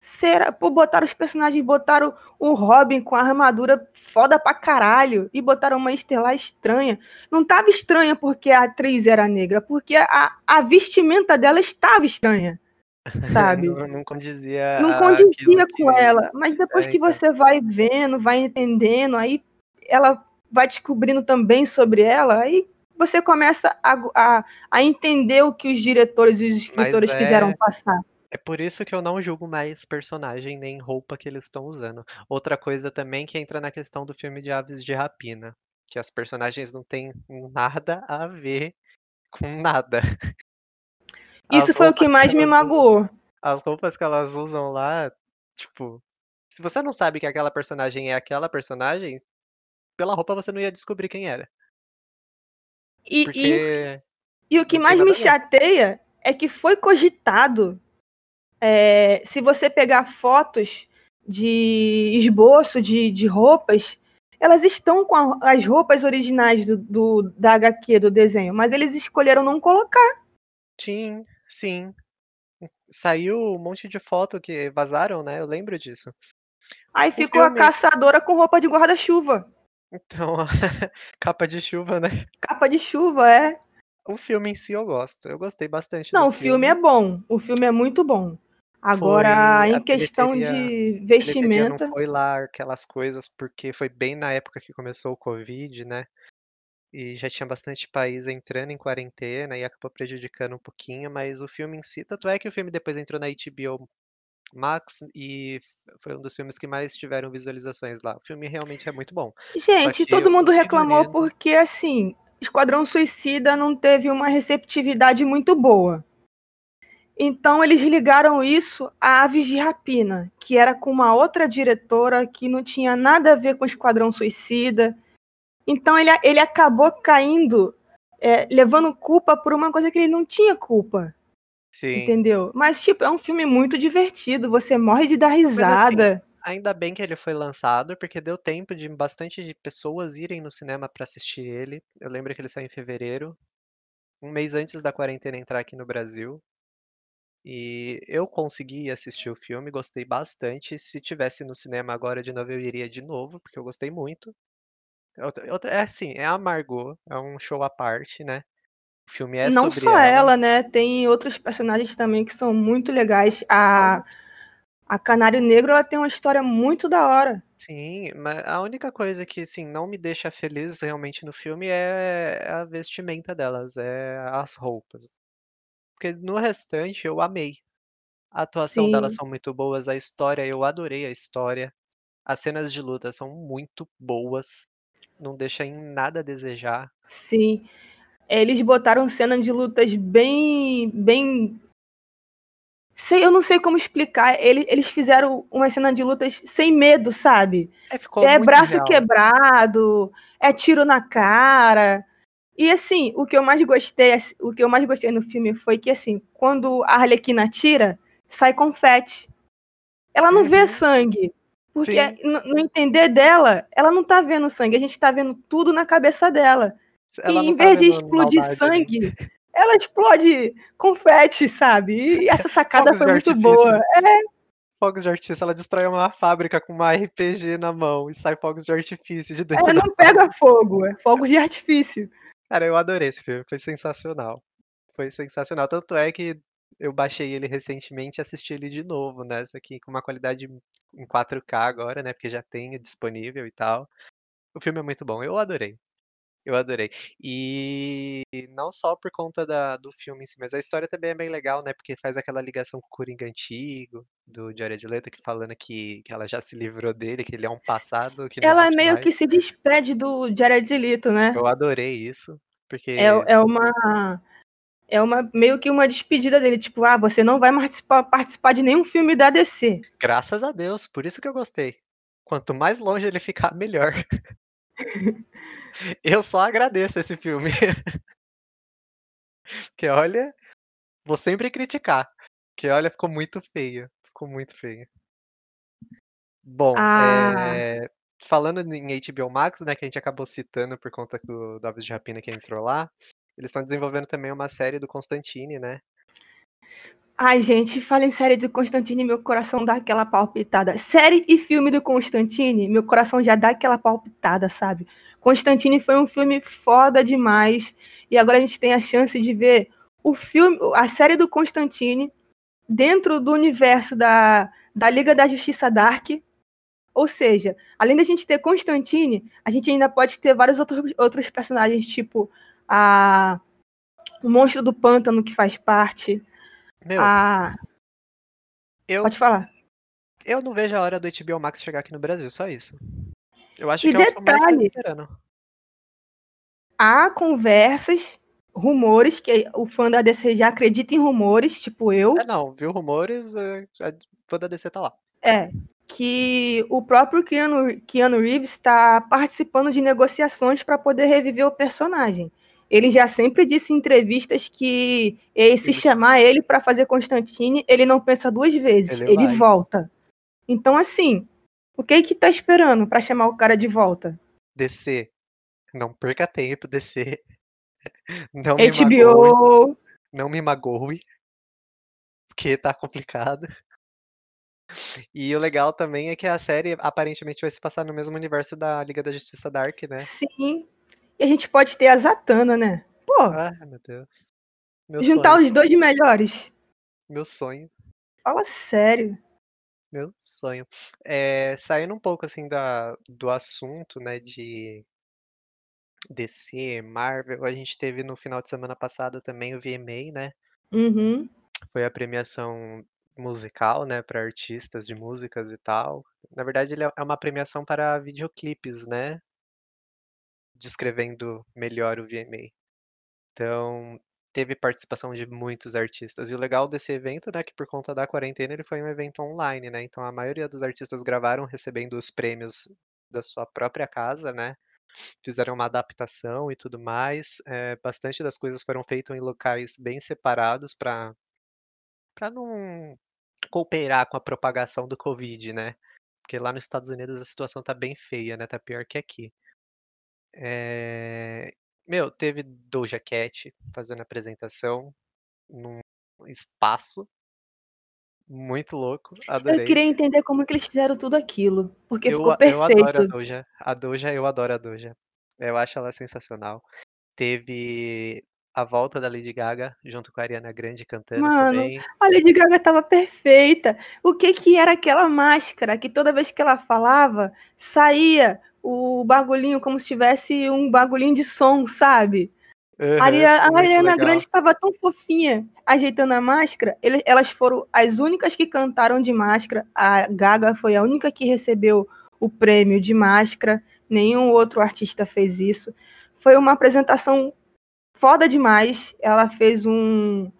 Será? Pô, botaram os personagens, botaram o Robin com a armadura foda pra caralho. E botaram uma Estelar estranha. Não tava estranha porque a atriz era negra, porque a, a vestimenta dela estava estranha. Sabe? Não não condizia Não condizia com que ela. Mas depois é, que então. você vai vendo, vai entendendo, aí ela vai descobrindo também sobre ela, aí você começa a, a, a entender o que os diretores e os escritores quiseram é passar. é por isso que eu não julgo mais personagem nem roupa que eles estão usando. Outra coisa também que entra na questão do filme de Aves de Rapina, que as personagens não têm nada a ver com nada. Isso foi o que mais que me usam magoou. as roupas que elas usam lá, tipo, se você não sabe que aquela personagem é aquela personagem, pela roupa você não ia descobrir quem era. E, e, Porque e o que mais me chateia é que foi cogitado. é, se você pegar fotos de esboço de, de roupas, elas estão com a- as roupas originais do, do- da HQ, do desenho, mas eles escolheram não colocar. Sim, sim. Saiu um monte de foto que vazaram, né, eu lembro disso. Aí O ficou a caçadora com roupa de guarda-chuva. Então, capa de chuva, né. Capa de chuva, é. O filme em si eu gosto, eu gostei bastante Não, o filme é filme. bom. O filme é muito bom. Agora, Foi em questão de a bilheteria não vestimenta. foi lá aquelas coisas, porque foi bem na época que começou o covid, né, e já tinha bastante país entrando em quarentena e acabou prejudicando um pouquinho, mas o filme em si tanto é que o filme depois entrou na HBO Max e foi um dos filmes que mais tiveram visualizações lá. O filme realmente é muito bom. Gente, todo mundo reclamou figurino porque, assim, Esquadrão Suicida não teve uma receptividade muito boa. Então eles ligaram isso a Aves de Rapina, que era com uma outra diretora que não tinha nada a ver com Esquadrão Suicida. Então ele, ele acabou caindo, é, levando culpa por uma coisa que ele não tinha culpa. Sim. Entendeu? Mas, tipo, é um filme muito divertido, você morre de dar assim, risada. Ainda bem que ele foi lançado, porque deu tempo de bastante de pessoas irem no cinema pra assistir ele. Eu lembro que ele saiu em fevereiro, um mês antes da quarentena entrar aqui no Brasil. E eu consegui assistir o filme, gostei bastante. Se tivesse no cinema agora de novo, eu iria de novo, porque eu gostei muito. Outra outra é assim, é a Margot, é um show à parte, né. O filme é Não sobre só ela. ela, né, tem outros personagens também que são muito legais. A a Canário Negro, ela tem uma história muito da hora. Sim, ma a única coisa que, assim, não me deixa feliz realmente no filme é a vestimenta delas, é as roupas. Porque no restante eu amei. A atuação delas Sim. são muito boas, a história eu adorei a história. As cenas de luta são muito boas, não deixa em nada a desejar. Sim. Eles botaram cena de lutas bem bem sei, eu não sei como explicar, ele eles fizeram uma cena de lutas sem medo, sabe. É, ficou É braço real. quebrado, é tiro na cara. E assim, o que eu mais gostei assi o que eu mais gostei no filme foi que, assim, quando a Arlequina atira, sai confete. Ela não vê Uhum. sangue, porque no entender dela, ela não tá vendo sangue, a gente tá vendo tudo na cabeça dela. Ela E em tá vez de vendo explodir maldade ali. sangue, ela explode confete, sabe. E essa sacada foi de muito boa. É. Fogos de artifício, ela destrói uma fábrica com uma RPG na mão e sai fogos de artifício de É, dentro da não pega fábrica. fogo, é fogos de artifício. Cara, eu adorei esse filme, foi sensacional. Foi sensacional, tanto é que eu baixei ele recentemente e assisti ele de novo, né, só que com uma qualidade em 4K agora, né, porque já tenho disponível e tal. O filme é muito bom, eu adorei. Eu adorei. E não só por conta da do filme em si, mas a história também é bem legal, né, porque faz aquela ligação com o Coringa antigo, do Jared Leto, que falando que que ela já se livrou dele, que ele é um passado que Ela meio mais. que se despede do Jared Leto, né. Eu adorei isso, É porque é uma é uma meio que uma despedida dele, tipo: "Ah, você não vai marticipar participar de nenhum filme da DC". Graças a Deus, por isso que eu gostei. Quanto mais longe ele ficar, melhor. Eu só agradeço esse filme. Porque olha, vou sempre criticar, porque olha, ficou muito feio, ficou muito feio. Bom, Ah. eh, falando em HBO Max, né, que a gente acabou citando por conta do do Aves de Rapina que entrou lá, eles estão desenvolvendo também uma série do Constantine, né. Ai gente, fala em série do Constantine, meu coração dá aquela palpitada. Série e filme do Constantine, meu coração já dá aquela palpitada, sabe. Constantine foi um filme foda demais, e agora a gente tem a chance de ver o filme a série do Constantine dentro do universo da da Liga da Justiça Dark. Ou seja, além da gente ter Constantine, a gente ainda pode ter vários outros outros personagens, tipo, a o Monstro do Pântano que faz parte, Meu a eu Pode falar. eu não vejo a hora do HBO Max chegar aqui no Brasil, só isso. Eu acho E que é o que detalhe esperando. há conversas, rumores, que o fã da DC já acredita em rumores, tipo É, eu não, viu rumores, a fã da DC tá lá. É, que o próprio Keanu Keanu Reeves tá participando de negociações pra poder reviver o personagem. Ele já sempre disse em entrevistas que, se chamar ele pra fazer Constantine, ele não pensa 2 vezes, Ele ele volta. Então assim, o que que tá esperando pra chamar o cara de volta? DC, não perca tempo, DC. Não me magoe, HBO. não me magoe. Porque tá complicado. E o legal também é que a série aparentemente vai se passar no mesmo universo da Liga da Justiça Dark, né. Sim. E a gente pode ter a Zatanna, né. Pô Ai, meu Deus. Meu juntar sonho. os 2 melhores. Meu sonho. Fala sério. Meu sonho. Eh, saindo um pouco, assim, da do assunto, né, de DC, Marvel, a gente teve no final de semana passado também o VMA, né. Uhum. Foi a premiação musical, né, pra artistas de músicas e tal. Na verdade ele é é uma premiação para videoclipes, né. Descrevendo melhor o VMA. Então, teve participação de muitos artistas. E o legal desse evento, né, que por conta da quarentena ele foi um evento online, né, então a maioria dos artistas gravaram recebendo os prêmios da sua própria casa, né. Fizeram uma adaptação e tudo mais, eh, bastante das coisas foram feito em locais bem separados pra pra não cooperar com a propagação do covid, né. porque lá nos Estados Unidos a situação tá bem feia, né, tá pior que aqui. Eh, meu, teve Doja Cat fazendo apresentação num espaço. Muito louco, Eu adorei. queria entender como que eles fizeram tudo aquilo, porque Eu ficou a eu adoro a perfeito. Doja. A Doja eu adoro a Doja. Eu acho ela sensacional. Teve a volta da Lady Gaga, junto com a Ariana Grande cantando Mano, também. a Lady Gaga estava perfeita. O que que era aquela máscara que toda vez que ela falava, saía o bagulhinho como se tivesse um bagulhinho de som, sabe? Aria a muito Ariana legal. Grande estava tão fofinha, ajeitando a máscara, ele elas foram as únicas que cantaram de máscara, a Gaga foi a única que recebeu o prêmio de máscara, nenhum outro artista fez isso. Foi uma apresentação foda demais, ela fez um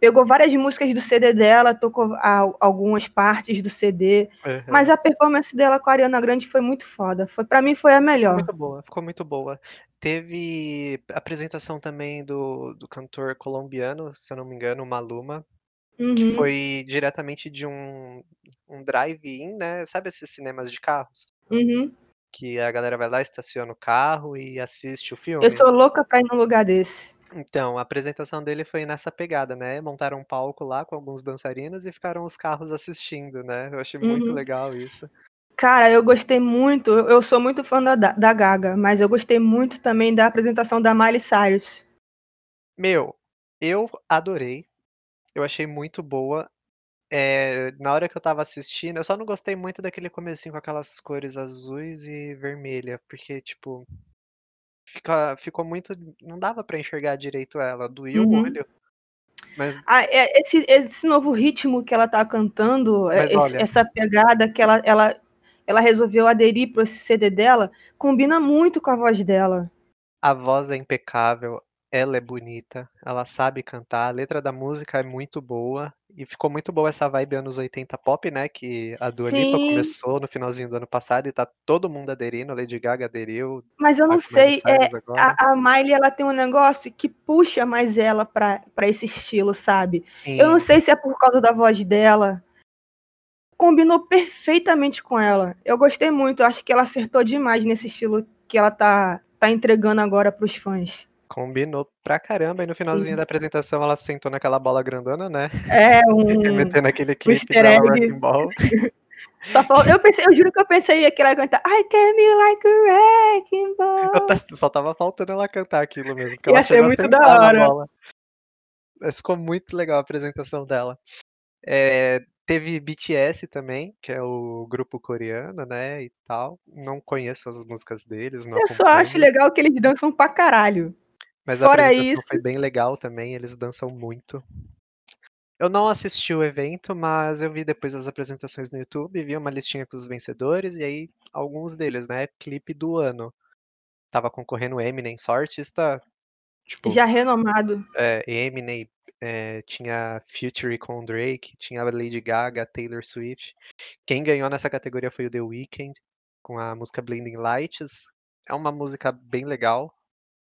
pegou várias músicas do CD dela, tocou a algumas partes do CD, mas Aham. a performance dela com a Ariana Grande foi muito foda, foi pra mim foi a Ficou melhor. muito boa, ficou muito boa. Teve apresentação também do do cantor colombiano, se eu não me engano, Maluma, que Uhum. foi diretamente de um um drive-in, né, sabe esses cinemas de carros? Uhum. Que a galera vai lá, estaciona o carro e assiste o Eu filme? sou louca pra ir num lugar desse. Então, a apresentação dele foi nessa pegada, né, montaram um palco lá com alguns dançarinos e ficaram os carros assistindo, né, eu achei muito Uhum. legal isso. Cara, eu gostei muito, eu sou muito fã da da Gaga, mas eu gostei muito também da apresentação da Miley Cyrus. Meu, eu adorei, eu achei muito boa. Eh, na hora que eu estava assistindo eu só não gostei muito daquele comecinho com aquelas cores azuis e vermelha, porque, tipo fica ficou muito não dava pra enxergar direito ela, doía o Uhum. olho. Mas Ah, eh, esse esse novo ritmo que ela tá cantando, eh, Mas esse olha essa pegada que ela ela ela resolveu aderir para esse CD dela, combina muito com a voz dela. A voz é impecável, ela é bonita, ela sabe cantar, a letra da música é muito boa, e ficou muito boa essa vibe anos 80 pop, né, que a Dua Lipa Sim. começou no finalzinho do ano passado e tá todo mundo aderindo, a Lady Gaga aderiu, Mas eu não sei, agora. a a Miley ela tem um negócio que puxa mais ela pra pra esse estilo, sabe. Eu não Sim. sei se é por causa da voz dela combinou perfeitamente com ela. Eu gostei muito, acho que ela acertou demais nesse estilo que ela tá tá entregando agora para os fãs. Combinou pra caramba e no finalzinho Sim. da apresentação ela sentou naquela bola grandona, né, É, um remetendo aquele dela egg. Wrecking Ball. Só fal eu pensei eu juro que eu pensei que ela ia cantar I came like a wrecking ball. só estava faltando ela cantar aquilo mesmo, porque ela Ia ser muito da na hora. Mas ficou muito legal a apresentação dela. Eh, teve BTS também, que é o grupo coreano, né, e tal, não conheço as músicas deles, não Eu só acho acompanho. legal que eles dançam pra caralho. Mas a Fora apresentação isso foi bem legal também, eles dançam muito. Eu não assisti o evento, mas eu vi depois as apresentações no YouTube, vi uma listinha com os vencedores e aí alguns deles, né, clipe do ano. Estava concorrendo Eminem, só artista, tipo Já renomado. é, Eminem, eh, tinha Future com o Drake, tinha a Lady Gaga, Taylor Swift. Quem ganhou nessa categoria foi o The Weeknd, com a música Blinding Lights. É uma música bem legal,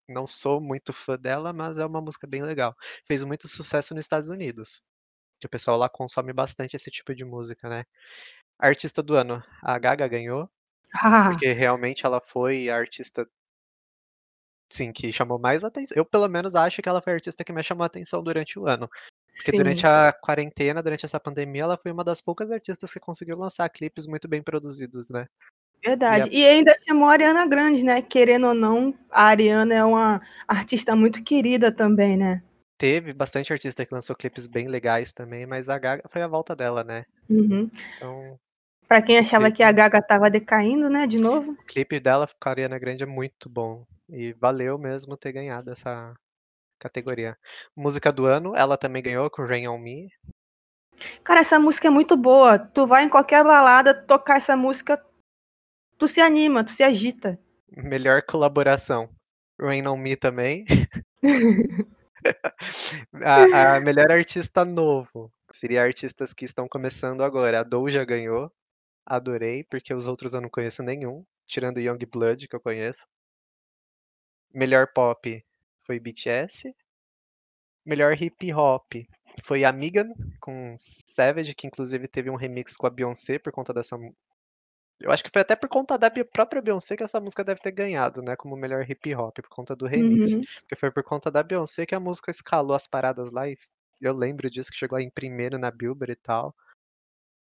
não sou muito fã dela, mas é uma música bem legal. Fez muito sucesso nos Estados Unidos, que o pessoal lá consome bastante esse tipo de música, né. Artista do ano, a Gaga ganhou, porque realmente ela foi a artista sim, que chamou mais aten eu pelo menos acho que ela foi a artista que mais chamou atenção durante o ano. Porque durante Sim. a quarentena, durante essa pandemia, ela foi uma das poucas artistas que conseguiu lançar clipes muito bem produzidos, né. E a Verdade. E ainda chamou a Ariana Grande, né, querendo ou não, a Ariana é uma artista muito querida também, né. Teve bastante artista que lançou clipes bem legais também, mas a Gaga foi a volta dela, né. Uhum. Então Pra quem achava que a Gaga estava decaindo, né, de novo. o clipe dela com a Ariana Grande é muito bom, e valeu mesmo ter ganhado essa categoria. Música do ano, ela também ganhou com Rain On Me. Cara, essa música é muito boa, tu vai em qualquer balada tocar essa música, tu se anima, tu se agita. Melhor colaboração, Rain On Me também. A a melhor artista novo, seria artistas que estão começando agora, a Doja ganhou, adorei, porque os outros eu não conheço nenhum, tirando Yungblud que eu conheço. Melhor pop foi BTS. Melhor hip hop foi a Megan com Savage, que inclusive teve um remix com a Beyoncé por conta dessa eu acho que foi até por conta da própria Beyoncé que essa música deve ter ganhado, né, como melhor hip hop, por conta do remix. Uhum. Porque foi por conta da Beyoncé que a música escalou as paradas lá e eu lembro disso, que chegou em primeiro na Billboard e tal.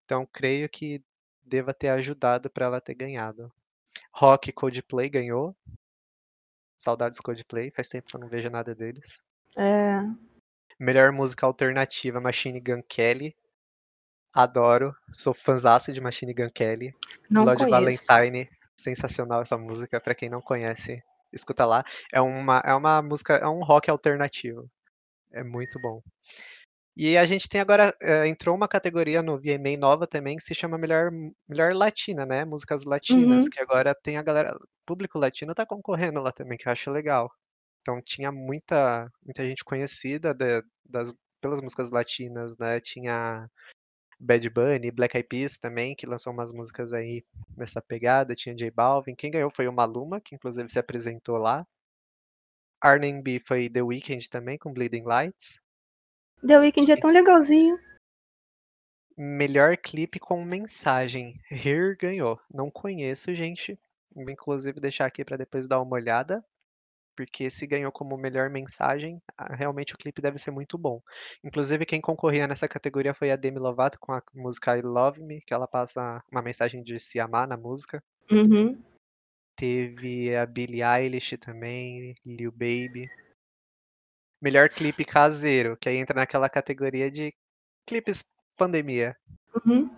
Então creio que deva ter ajudado para ela ter ganhado. Rock Coldplay ganhou. Saudades Coldplay, faz tempo que eu não vejo nada deles. É. Melhor música alternativa, Machine Gun Kelly. Adoro, sou fãzaço de Machine Gun Kelly. Não conheço. Valentine, sensacional essa música, pra quem não conhece, escuta lá. É uma, é uma música, é um rock alternativo. É muito bom. E a gente tem agora, eh, entrou uma categoria no VMA nova também que se chama melhor, melhor latina, né? Músicas latinas, Uhum. que agora tem a galera, público latino tá concorrendo lá também, que eu acho legal. Então tinha muita, muita gente conhecida de- das, pelas músicas latinas, né? Tinha Bad Bunny, Black Eyed Peas também, que lançou umas músicas aí nessa pegada. Tinha J Balvin. Quem ganhou foi o Maluma, que inclusive se apresentou lá. R&B foi The Weeknd também, com Bleeding Lights. The Weeknd é tão legalzinho. Melhor clipe com mensagem. Here ganhou. Não conheço, gente. Vou inclusive deixar aqui para depois dar uma olhada. Porque se ganhou como melhor mensagem, ah, realmente o clipe deve ser muito bom. Inclusive, quem concorria nessa categoria foi a Demi Lovato com a música I Love Me, que ela passa uma mensagem de se amar na música. Uhum. Teve a Billie Eilish também, Lil Baby. Melhor clipe caseiro, que aí entra naquela categoria de clipes pandemia. Uhum.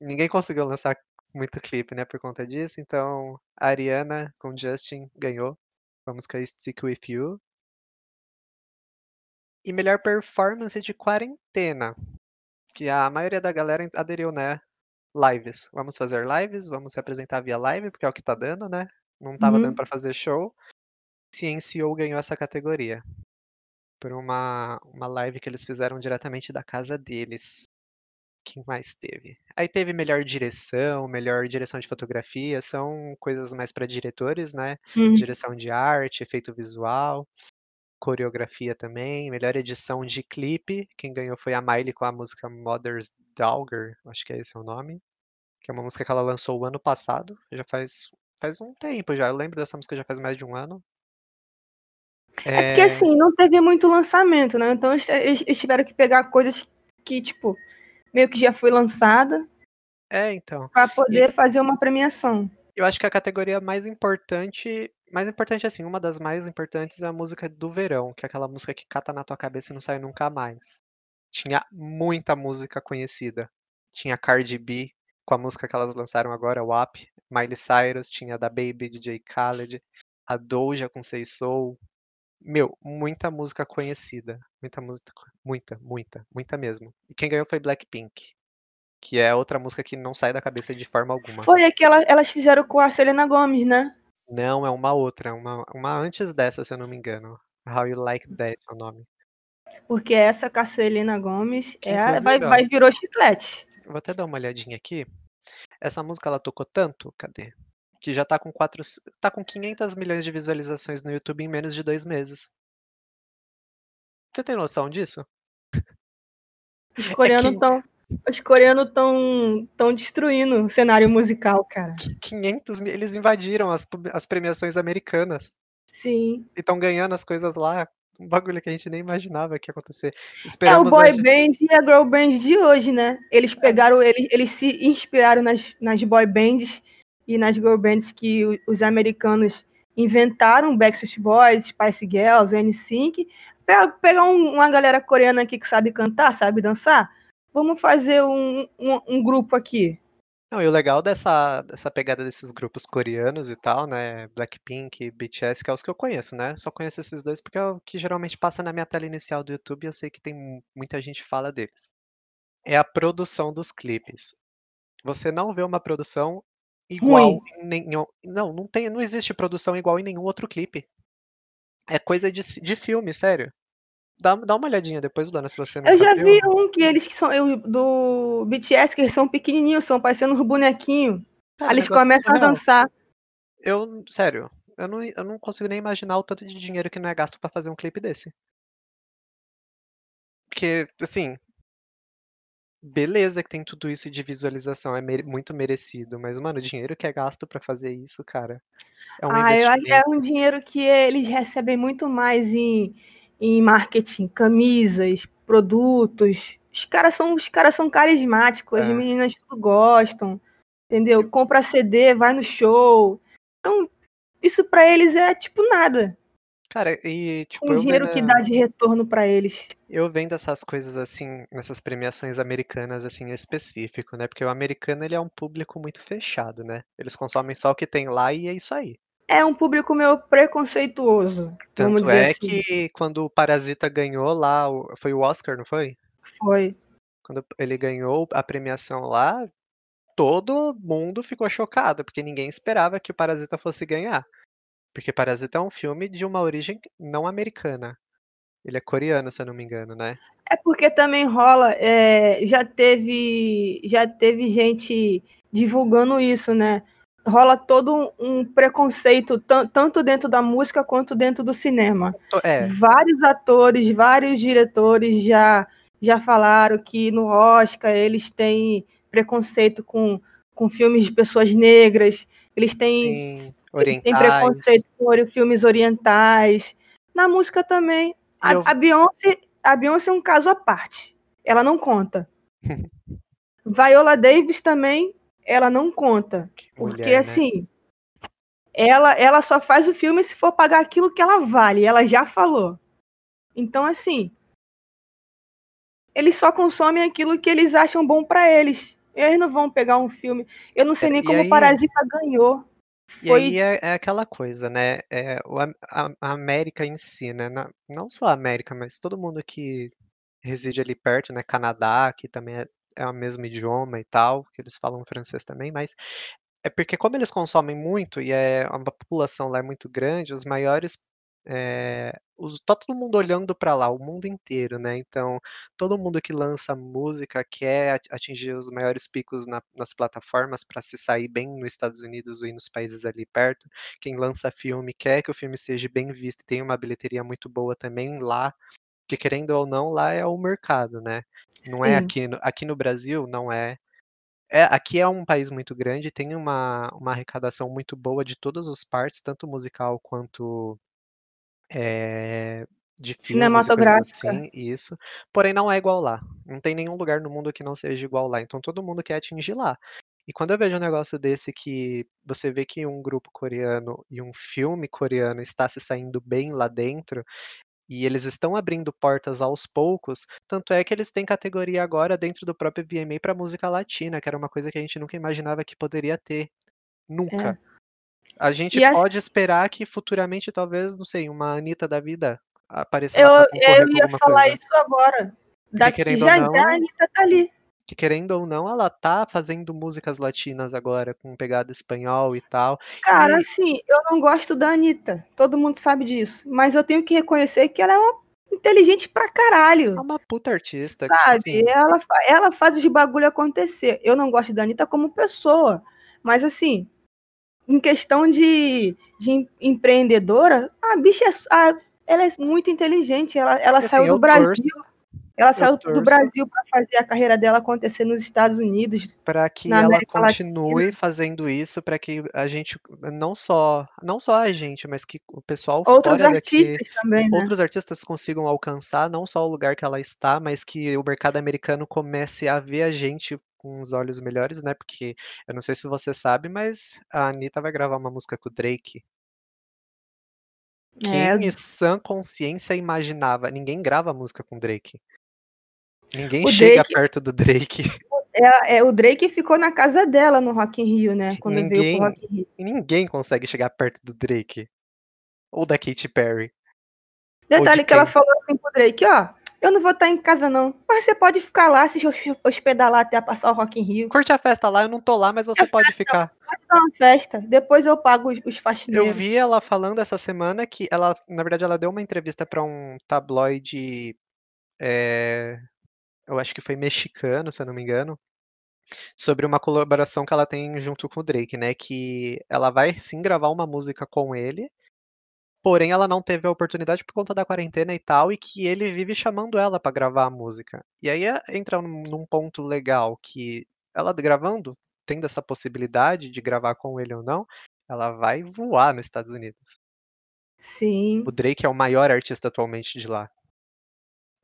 Ninguém conseguiu lançar muito clipe, né, por conta disso, então a Ariana com Justin ganhou com a música Stick With You. E melhor performance de quarentena, que a maioria da galera aderiu, né, lives. Vamos fazer lives, vamos se apresentar via live, porque é o que tá dando, né? Não tava dando Uhum. pra fazer show. CNCO ganhou essa categoria. Por uma, uma live que eles fizeram diretamente da casa deles. Quem mais teve? Aí teve melhor direção, melhor direção de fotografia, são coisas mais para diretores, né? Uhum. Direção de arte, efeito visual, coreografia também, melhor edição de clipe. Quem ganhou foi a Miley com a música Mother's Dogger, acho que é esse o nome. Que é uma música que ela lançou o ano passado, já faz, faz um tempo já. Eu lembro dessa música já faz mais de um ano. É porque assim, não teve muito lançamento, né? Então eles, eles tiveram que pegar coisas que, tipo, meio que já foi lançada É, então. para poder fazer uma premiação. Eu acho que a categoria mais importante, mais importante assim, uma das mais importantes é a música do verão, que é aquela música que cata na tua cabeça e não sai nunca mais. Tinha muita música conhecida. Tinha Cardi B com a música que elas lançaram agora, WAP, Miley Cyrus, tinha da Baby, DJ Khaled, a Doja com Say Soul. Meu, muita música conhecida, muita música, muita, muita, muita mesmo. E quem ganhou foi Blackpink, que é outra música que não sai da cabeça de forma alguma. Foi aquela, elas fizeram com a Selena Gomez, né? Não, é uma outra, uma, uma antes dessa, se eu não me engano. How You Like That é o nome. Porque essa com a Selena Gomez Que é a- vai, vai virou chiclete. Vou até dar uma olhadinha aqui. Essa música ela tocou tanto, cadê? Que já tá com quatro, tá com 500 milhões de visualizações no YouTube em menos de dois meses. Você tem noção disso? Os coreanos É que- estão. Os coreanos estão tão destruindo o cenário musical, cara. 500 mil, eles invadiram as, as premiações americanas Sim. e estão ganhando as coisas lá. Um bagulho que a gente nem imaginava que ia acontecer. É o Esperamos boy band e a girl band de hoje, né? Eles pegaram, eles, eles se inspiraram nas, nas boy bands e nas girl bands que os americanos inventaram, Backstreet Boys, Spice Girls, NSYNC. Pega, pegar um- uma galera coreana aqui que sabe cantar, sabe dançar. Vamos fazer um, um, um grupo aqui. Não, e o legal dessa, dessa pegada desses grupos coreanos e tal, né? Blackpink, BTS, que é os que eu conheço, né? Só conheço esses dois porque é o que geralmente passa na minha tela inicial do YouTube e eu sei que tem mu- muita gente fala deles. É a produção dos clipes. Você não vê uma produção igual Ruim. em nenhum. Não, não tem, não existe produção igual em nenhum outro clipe. É coisa de, de filme, sério. Dá, dá uma olhadinha depois, Luana, se você não Eu já vi um que eles que são eu, do BTS, que eles são pequenininhos, são parecendo uns bonequinhos. Aí eles começam a dançar. Eu, sério, eu não, eu não consigo nem imaginar o tanto de dinheiro que não é gasto pra fazer um clipe desse. Porque, assim, beleza que tem tudo isso de visualização, é mere muito merecido, mas, mano, o dinheiro que é gasto pra fazer isso, cara, é um Ah, eu acho que é um dinheiro que eles recebem muito mais em em marketing, camisas, produtos. Os caras são os caras são carismáticos, as É. meninas tudo gostam, entendeu? Compra CD, vai no show. Então, isso pra eles é tipo nada. Cara, e tipo, eu dinheiro que dá de retorno pra eles. eu vendo essas coisas, assim, nessas premiações americanas, assim, em específico, né, porque o americano ele é um público muito fechado, né, eles consomem só o que tem lá e é isso aí. É um público meio preconceituoso, vamos Tanto dizer é assim. que quando o Parasita ganhou lá foi o Oscar, não foi? Foi. Quando ele ganhou a premiação lá, todo mundo ficou chocado, porque ninguém esperava que o Parasita fosse ganhar. Porque Parasita é um filme de uma origem não americana. Ele é coreano, se eu não me engano, né. É porque também rola, eh, já teve já teve gente divulgando isso, né. Rola todo um preconceito tan tanto dentro da música quanto dentro do cinema. É. Vários atores, vários diretores já já falaram que no Oscar eles têm preconceito com com filmes de pessoas negras, eles têm Sim, orientais. preconceito por filmes orientais. Na música também. E eu A a Beyoncé a Beyoncé é um caso à parte, ela não conta. Viola Davis também, ela não conta, Que porque mulher, né. assim, ela ela só faz o filme se for pagar aquilo que ela vale, ela já falou. Então assim eles só consomem aquilo que eles acham bom pra eles. Eles não vão pegar um filme eu não sei É, nem e como aí Parasita ganhou. E aí Foi é é aquela coisa, né, eh, o a a a América em si, né, na não só a América, mas todo mundo que reside ali perto, né, Canadá, que também é é o mesmo idioma e tal, que eles falam francês também, mas é porque como eles consomem muito e, eh, a população lá é muito grande, os maiores, eh, os tá todo mundo olhando pra lá, o mundo inteiro, né, então todo mundo que lança música quer ati atingir os maiores picos na nas plataformas pra se sair bem nos Estados Unidos e nos países ali perto. Quem lança filme quer que o filme seja bem visto e tenha uma bilheteria muito boa também lá, porque querendo ou não, lá é o mercado, né. Não é Sim. aqui no aqui no Brasil não é é, aqui é um país muito grande, tem uma uma arrecadação muito boa de todas as partes, tanto musical quanto, eh, de Cinematográfica. assim isso, porém não é igual lá, não tem nenhum lugar no mundo que não seja igual lá, então todo mundo quer atingir lá. E quando eu vejo um negócio desse que você vê que um grupo coreano e um filme coreano está se saindo bem lá dentro, e eles estão abrindo portas aos poucos, tanto é que eles têm categoria agora dentro do próprio VMA pra música latina, que era uma coisa que a gente nunca imaginava que poderia ter, É. A gente E pode esperar que futuramente talvez, não sei, uma Anitta da vida apareça Eu lá eu ia falar coisa. isso agora. Daqui querendo ou já já a não Anitta tá ali. que querendo ou não ela tá fazendo músicas latinas agora com pegada espanhol e tal, Cara, e assim, eu não gosto da Anitta, todo mundo sabe disso, mas eu tenho que reconhecer que ela é uma inteligente pra É caralho. uma puta artista que, tipo Sabe, assim ela ela faz os bagulho acontecer. Eu não gosto da Anitta como pessoa, mas assim, em questão de de em empreendedora, a bicha é a ela é muito inteligente, ela ela assim, saiu do Brasil. torço ela eu saiu do torço Brasil pra fazer a carreira dela acontecer nos Estados Unidos, pra que ela América Latina. continue fazendo isso, pra que a gente não só não só a gente, mas que o pessoal Outros fora daqui artistas também, né. outros artistas consigam alcançar não só o lugar que ela está, mas que o mercado americano comece a ver a gente com os olhos melhores, né, porque eu não sei se você sabe, mas a Anitta vai gravar uma música com o Drake. É. Quem em sã consciência imaginava ninguém grava música com Drake. Ninguém O chega Drake perto do Drake. É é, o Drake ficou na casa dela no Rock in Rio, né, quando veio para o Ninguém Rock in Rio. ninguém consegue chegar perto do Drake. Ou da Katy Perry. Ou de Detalhe que ela quem? falou assim para o Drake: "Ó, eu não vou estar em casa não, mas você pode ficar lá, se hospe hospedar lá até passar o Rock in Rio". Curte a festa lá, eu não tô lá, mas você É pode festa, ficar. pode dar uma festa, depois eu pago os os Eu faxineiros. vi ela falando essa semana que ela na verdade ela deu uma entrevista pra um tabloide, eh, eu acho que foi mexicano, se eu não me engano, sobre uma colaboração que ela tem junto com o Drake, né, que ela vai sim gravar uma música com ele porém ela não teve a oportunidade por conta da quarentena e tal, e que ele vive chamando ela pra gravar a música. E aí é, entra num, num ponto legal que ela gravando, tendo essa possibilidade de gravar com ele ou não, ela vai voar nos Estados Unidos. Sim. O Drake é o maior artista atualmente de lá.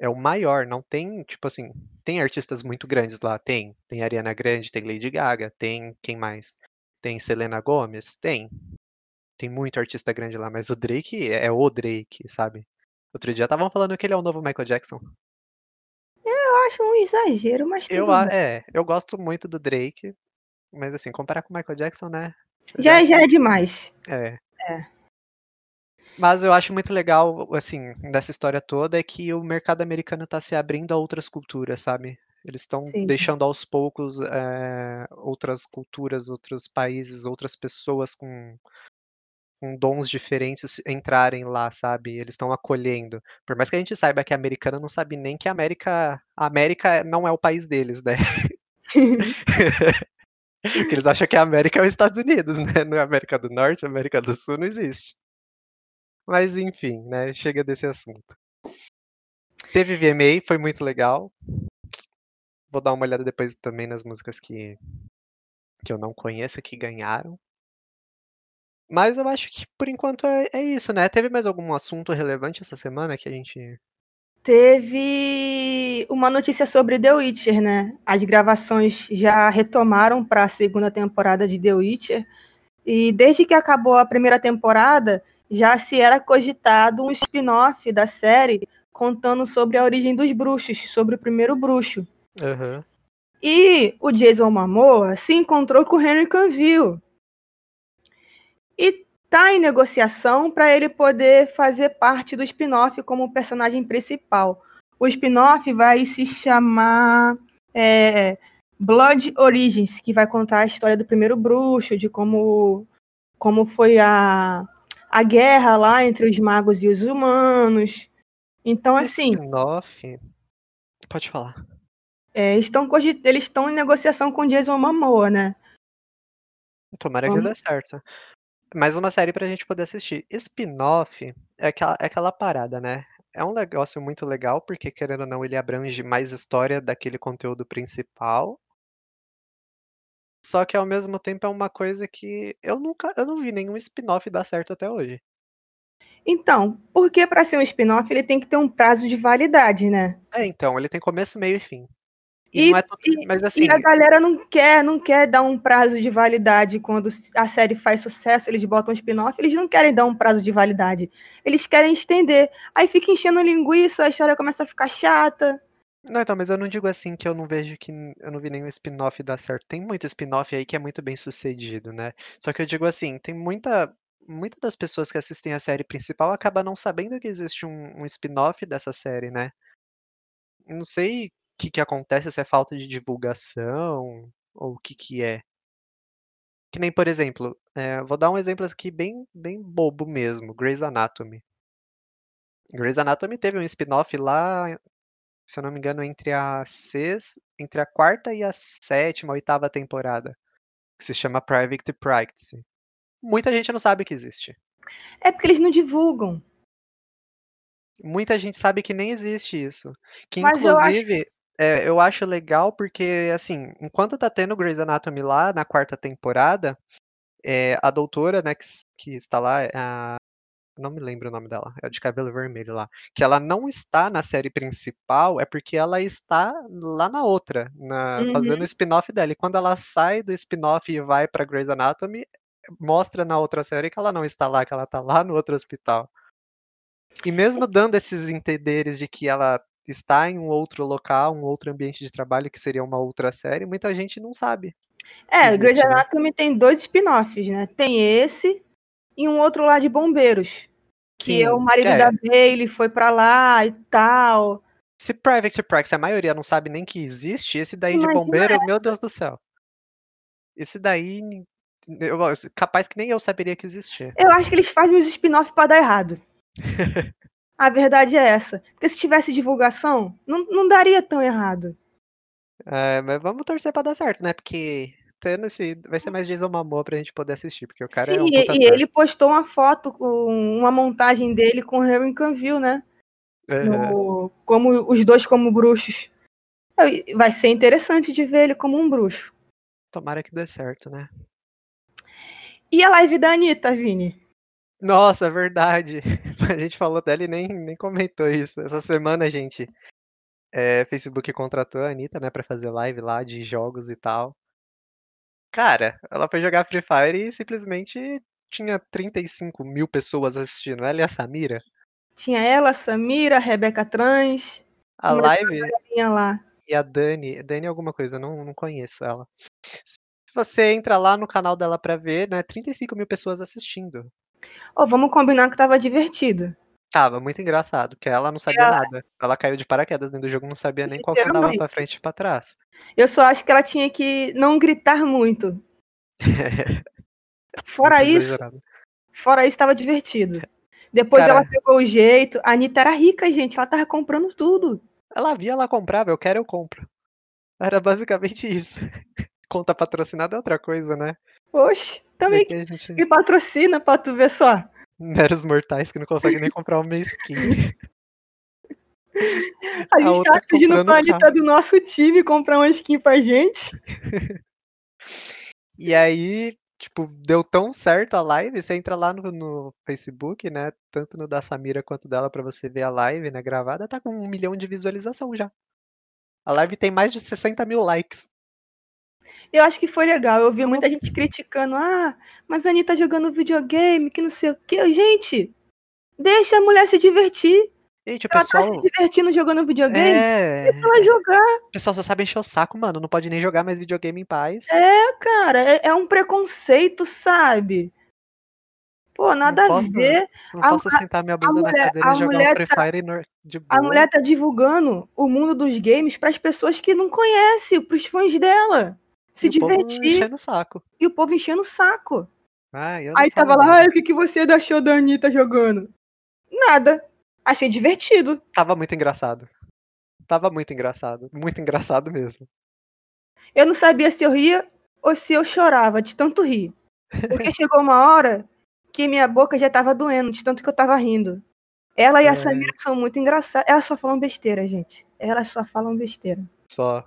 É o maior, não tem, tipo assim, tem artistas muito grandes lá, tem. Tem Ariana Grande, tem Lady Gaga, tem quem mais? Tem Selena Gomez? Tem. Tem muito artista grande lá, mas o Drake é o Drake, sabe? Outro dia estavam falando que ele é o novo Michael Jackson. Eu acho um exagero, mas tudo Eu, bem. é, eu gosto muito do Drake, mas assim, comparar com o Michael Jackson, né? Já, já é demais. É. É. Mas eu acho muito legal, assim, dessa história toda é que o mercado americano tá se abrindo a outras culturas, sabe? Eles estão deixando aos poucos eh, outras culturas, outros países, outras pessoas com, com dons diferentes entrarem lá, sabe? Eles estão acolhendo. Por mais que a gente saiba que a americana não sabe nem que a América, a América não é o país deles, né? Porque eles acham que a América é os Estados Unidos, né? Não é América do Norte, América do Sul não existe. Mas enfim, né? Chega desse assunto. Teve VMA, foi muito legal. Vou dar uma olhada depois também nas músicas que, que eu não conheço que ganharam. Mas eu acho que por enquanto é, é isso, né? Teve mais algum assunto relevante essa semana que a gente. Teve uma notícia sobre The Witcher, né? As gravações já retomaram para a segunda temporada de The Witcher. E desde que acabou a primeira temporada, já se era cogitado um spin-off da série contando sobre a origem dos bruxos, sobre o primeiro bruxo. Aham. E o Jason Momoa se encontrou com o Henry Cavill. E tá em negociação para ele poder fazer parte do spin-off como personagem principal. O spin-off vai se chamar é, Blood Origins, que vai contar a história do primeiro bruxo, de como, como foi a, a guerra lá entre os magos e os humanos. Então, assim, Spin-off. Pode falar. é, estão, cogi- eles estão em negociação com o Jason Momoa, né? Tomara que Vamos- dê certo. Mais uma série pra gente poder assistir. Spin-off é aquela, é aquela parada, né? É um negócio muito legal, porque querendo ou não, ele abrange mais história daquele conteúdo principal. Só que ao mesmo tempo é uma coisa que eu nunca, eu não vi nenhum spin-off dar certo até hoje. Então, porque para ser um spin-off ele tem que ter um prazo de validade, né? É, então, ele tem começo, meio e fim. E, E, não é tot- e- mas assim, e a galera não quer, não quer dar um prazo de validade quando a série faz sucesso, eles botam um spin-off, eles não querem dar um prazo de validade. Eles querem estender. Aí fica enchendo linguiça, a história começa a ficar chata. Não, então, mas eu não digo assim que eu não vejo que eu não vi nenhum spin-off dar certo. Tem muito spin-off aí que é muito bem sucedido, né? Só que eu digo assim, tem muita, muitas das pessoas que assistem a série principal acabam não sabendo que existe um, um spin-off dessa série, né? Não sei o que que acontece, se é falta de divulgação ou o que que é. Que nem, por exemplo, é, vou dar um exemplo aqui bem, bem bobo mesmo, Grey's Anatomy. Grey's Anatomy teve um spin-off lá se eu não me engano, entre a sexta, entre a quarta e a sétima, oitava temporada, que se chama Private Practice. Muita gente não sabe que existe. É porque eles não divulgam. Muita gente sabe que nem existe isso. Que Mas eu acho- inclusive é, eu acho legal porque assim, enquanto tá tendo Grey's Anatomy lá na quarta temporada, é, a doutora, né, que, que está lá, é a não me lembro o nome dela, é de cabelo vermelho lá. Que ela não está na série principal, é porque ela está lá na outra, na, Uhum. fazendo o spin-off dela. E quando ela sai do spin-off e vai pra Grey's Anatomy, mostra na outra série que ela não está lá, que ela está lá no outro hospital. E mesmo dando esses entenderes de que ela está em um outro local, um outro ambiente de trabalho, que seria uma outra série, muita gente não sabe. É, Existe, Grey's né? Anatomy tem dois spin-offs, né? Tem esse e um outro lá de bombeiros. Que o marido é. da Bailey, foi pra lá e tal. Se Private Practice a maioria não sabe nem que existe, esse daí de Imagina bombeiro, meu Deus do céu. Esse daí, eu, capaz que nem eu saberia que existia. Eu acho que eles fazem os spin-off pra dar errado. A verdade é essa. Porque se tivesse divulgação, não, não daria tão errado. É, mas vamos torcer pra dar certo, né? Porque tendo esse vai ser mais Jason Momoa pra gente poder assistir, porque o cara Sim, é um e, e ele postou uma foto com uma montagem dele com o Henry Cavill, né? Aham. No- como os dois como bruxos. Aí, Vai ser interessante de ver ele como um bruxo. Tomara que dê certo, né. E a live da Anitta, Vini? Nossa, é verdade. A gente falou dela e nem nem comentou isso. Essa semana, gente, eh, Facebook contratou a Anitta, né, pra fazer live lá de jogos e tal. Cara, ela foi jogar Free Fire e simplesmente tinha 35.000 pessoas assistindo, ela e a Samira. Tinha ela, Samira, Rebeca Trans, A live lá. e a Dani Dani alguma coisa, eu não não conheço ela. Se você entra lá no canal dela pra ver, né, 35.000 pessoas assistindo. Ô, vamos combinar que tava divertido. Estava muito engraçado, porque ela não sabia ela nada. Ela caiu de paraquedas dentro do jogo, não sabia nem qual que andava pra frente e pra trás. Eu só acho que ela tinha que não gritar muito. Fora Muito isso, exagerado. fora isso, tava divertido. Depois ela Cara pegou o jeito. A Anitta era rica, gente. Ela tava comprando tudo. Ela via, ela comprava, eu quero, eu compro. Era basicamente isso. Conta patrocinada é outra coisa, né. Oxe, também a gente me patrocina pra tu ver só. Meros mortais que não conseguem nem comprar uma skin. A A gente tá pedindo pra. Anitta do nosso time comprar uma skin pra gente. E aí, tipo, deu tão certo a live, você entra lá no no Facebook, né, tanto no da Samira quanto dela pra você ver a live, né, gravada, tá com 1 milhão de visualização já. A live tem mais de 60.000 likes. Eu acho que foi legal. Eu vi muita gente criticando. Ah, mas a Anitta jogando videogame, que não sei o quê. Gente, deixa a mulher se divertir. Gente, o Ela tá se pessoal divertindo jogando videogame. É, Deixa ela jogar. o pessoal só sabe encher o saco, mano, não pode nem jogar mais videogame em paz. É, cara, é, é um preconceito, sabe? Pô, nada a posso ver. não A, posso a, sentar minha a bunda na mulher, cadeira a e jogar um Free tá, Fire nor de a boa. mulher tá divulgando o mundo dos games pras pessoas que não conhecem, pros fãs dela. Se E divertir. enchendo o saco. E o povo enchendo o saco. Não Aí tava lá, ai, o que, que você achou da Anitta jogando? Nada. Achei divertido. Tava muito engraçado. Tava muito engraçado, muito engraçado mesmo. Eu não sabia se eu ria ou se eu chorava de tanto rir. Porque chegou uma hora que minha boca já tava doendo, de tanto que eu tava rindo. Ela e a É. Samira são muito engraçadas. Elas só falam besteira, gente. Elas só falam besteira. Só.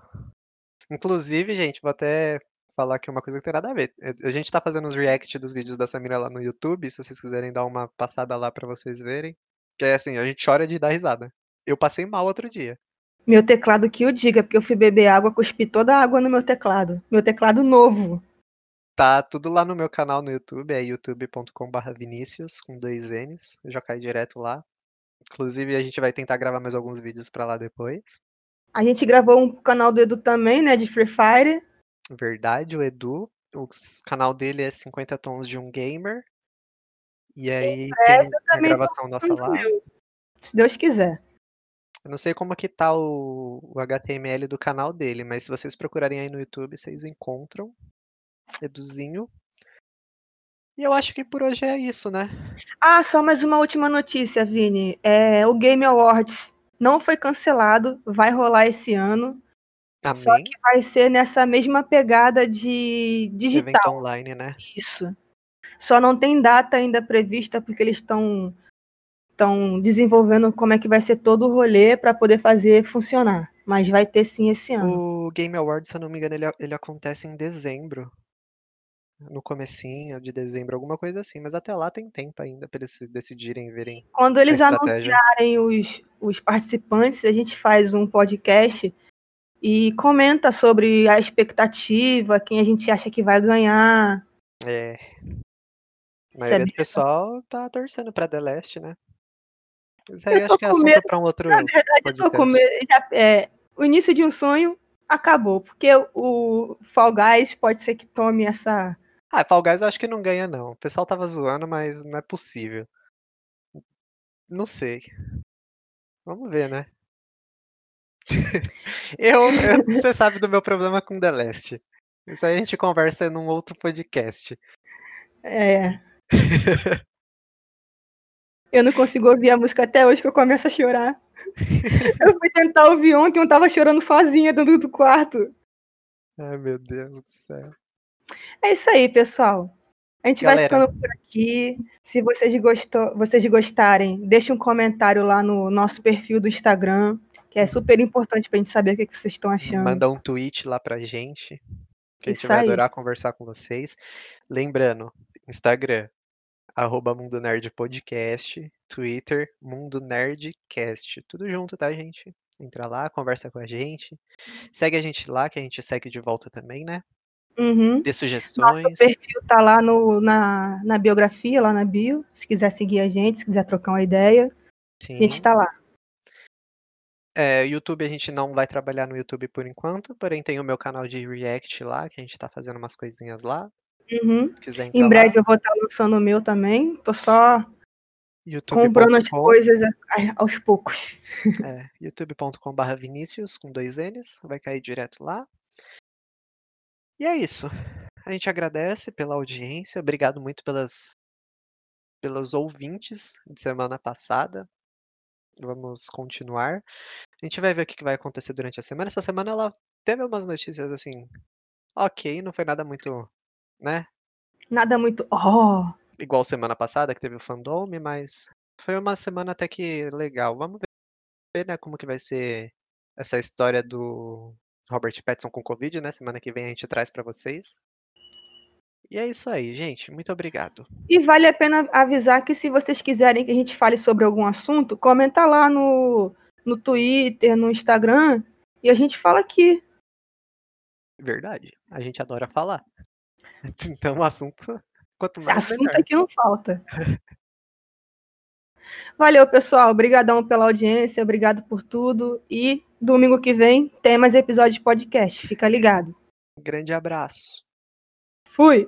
Inclusive, gente, vou até falar aqui uma coisa que tem nada a ver. Eh, a gente tá fazendo uns react dos vídeos da Samira lá no YouTube, se vocês quiserem dar uma passada lá pra vocês verem. Que é assim, a gente chora de dar risada. Eu passei mal outro dia. Meu teclado que o diga, porque eu fui beber água, cuspi toda a água no meu teclado. Meu teclado novo. Tá tudo lá no meu canal no YouTube, é youtube.com/vinicius com 2 N's, já cai direto lá. Inclusive a gente vai tentar gravar mais alguns vídeos pra lá depois. A gente gravou um canal do Edu também, né, de Free Fire. Verdade, o Edu, o canal dele é 50 tons de um gamer. E aí É, tem eu a gravação nossa lá. meu. Se Deus quiser. Eu não sei como que tá o o HTML do canal dele, mas se vocês procurarem aí no YouTube, vocês encontram. Eduzinho. E eu acho que por hoje é isso, né. Ah, só mais uma última notícia, Vini. É, o Game Awards não foi cancelado, vai rolar esse ano. Só que vai ser nessa mesma pegada de Evento digital. online, né. Isso. Só não tem data ainda prevista, porque eles estão estão desenvolvendo como é que vai ser todo o rolê para poder fazer funcionar. Mas vai ter sim esse ano. O Game Awards, se eu não me engano, ele ele acontece em dezembro. No comecinho de dezembro, alguma coisa assim, mas até lá tem tempo ainda pra eles decidirem, verem Quando eles anunciarem os, os participantes, a gente faz um podcast e comenta sobre a expectativa, quem a gente acha que vai ganhar. É. A é maioria do pessoal tá torcendo pra The Last, né. Isso aí acho que é assunto pra um outro Na verdade, eu tô com podcast. medo. é, o início de um sonho acabou, porque o Fall Guys pode ser que tome essa. Ah, Fall Guys eu acho que não ganha não. O pessoal estava zoando, mas não é possível. Não sei. Vamos ver, né. Eu eu você sabe do meu problema com The Last. Isso aí a gente conversa num outro podcast. É. Eu não consigo ouvir a música até hoje que eu começo a chorar. Eu fui tentar ouvir ontem, eu tava chorando sozinha dentro do quarto. Ai, meu Deus do céu. É isso aí, pessoal. A gente Galera. vai ficando por aqui. Se vocês, gostou, vocês gostarem, deixe um comentário lá no nosso perfil do Instagram, que é super importante para a gente saber o que, que vocês estão achando. Manda um tweet lá pra gente, que Isso a gente vai aí. adorar conversar com vocês. Lembrando, Instagram, arroba Mundo Nerd Podcast, Twitter, Mundo Nerdcast. Tudo junto, tá, gente? Entra lá, conversa com a gente. Segue a gente lá, que a gente segue de volta também, né? Uhum. Dê sugestões. Nosso perfil tá lá no, na, na biografia, lá na bio. Se quiser seguir a gente, se quiser trocar uma ideia, Sim. a gente tá lá. É, YouTube a gente não vai trabalhar no YouTube por enquanto, porém tem o meu canal de React lá, que a gente tá fazendo umas coisinhas lá. Uhum. em breve lá. eu vou estar tá lançando o meu também. Tô só YouTube. comprando as coisas aos poucos. É, youtube.com.br Vinícius com dois N's, vai cair direto lá. E é isso. A gente agradece pela audiência, obrigado muito pelas pelos ouvintes de semana passada. Vamos continuar. A gente vai ver o que vai acontecer durante a semana. Essa semana ela teve umas notícias assim, ok, não foi nada muito, né? Nada muito, oh. Igual semana passada que teve o fandom, mas foi uma semana até que legal. Vamos ver, né, como que vai ser essa história do Robert Pattinson com Covid, né? Semana que vem a gente traz para vocês. E é isso aí, gente. Muito obrigado. E vale a pena avisar que se vocês quiserem que a gente fale sobre algum assunto, comenta lá no, no Twitter, no Instagram, e a gente fala aqui. Verdade. A gente adora falar. Então o assunto, quanto mais Esse assunto melhor. aqui não falta. Valeu, pessoal. Obrigadão pela audiência, obrigado por tudo. E domingo que vem tem mais episódio de podcast. Fica ligado. Um grande abraço. Fui.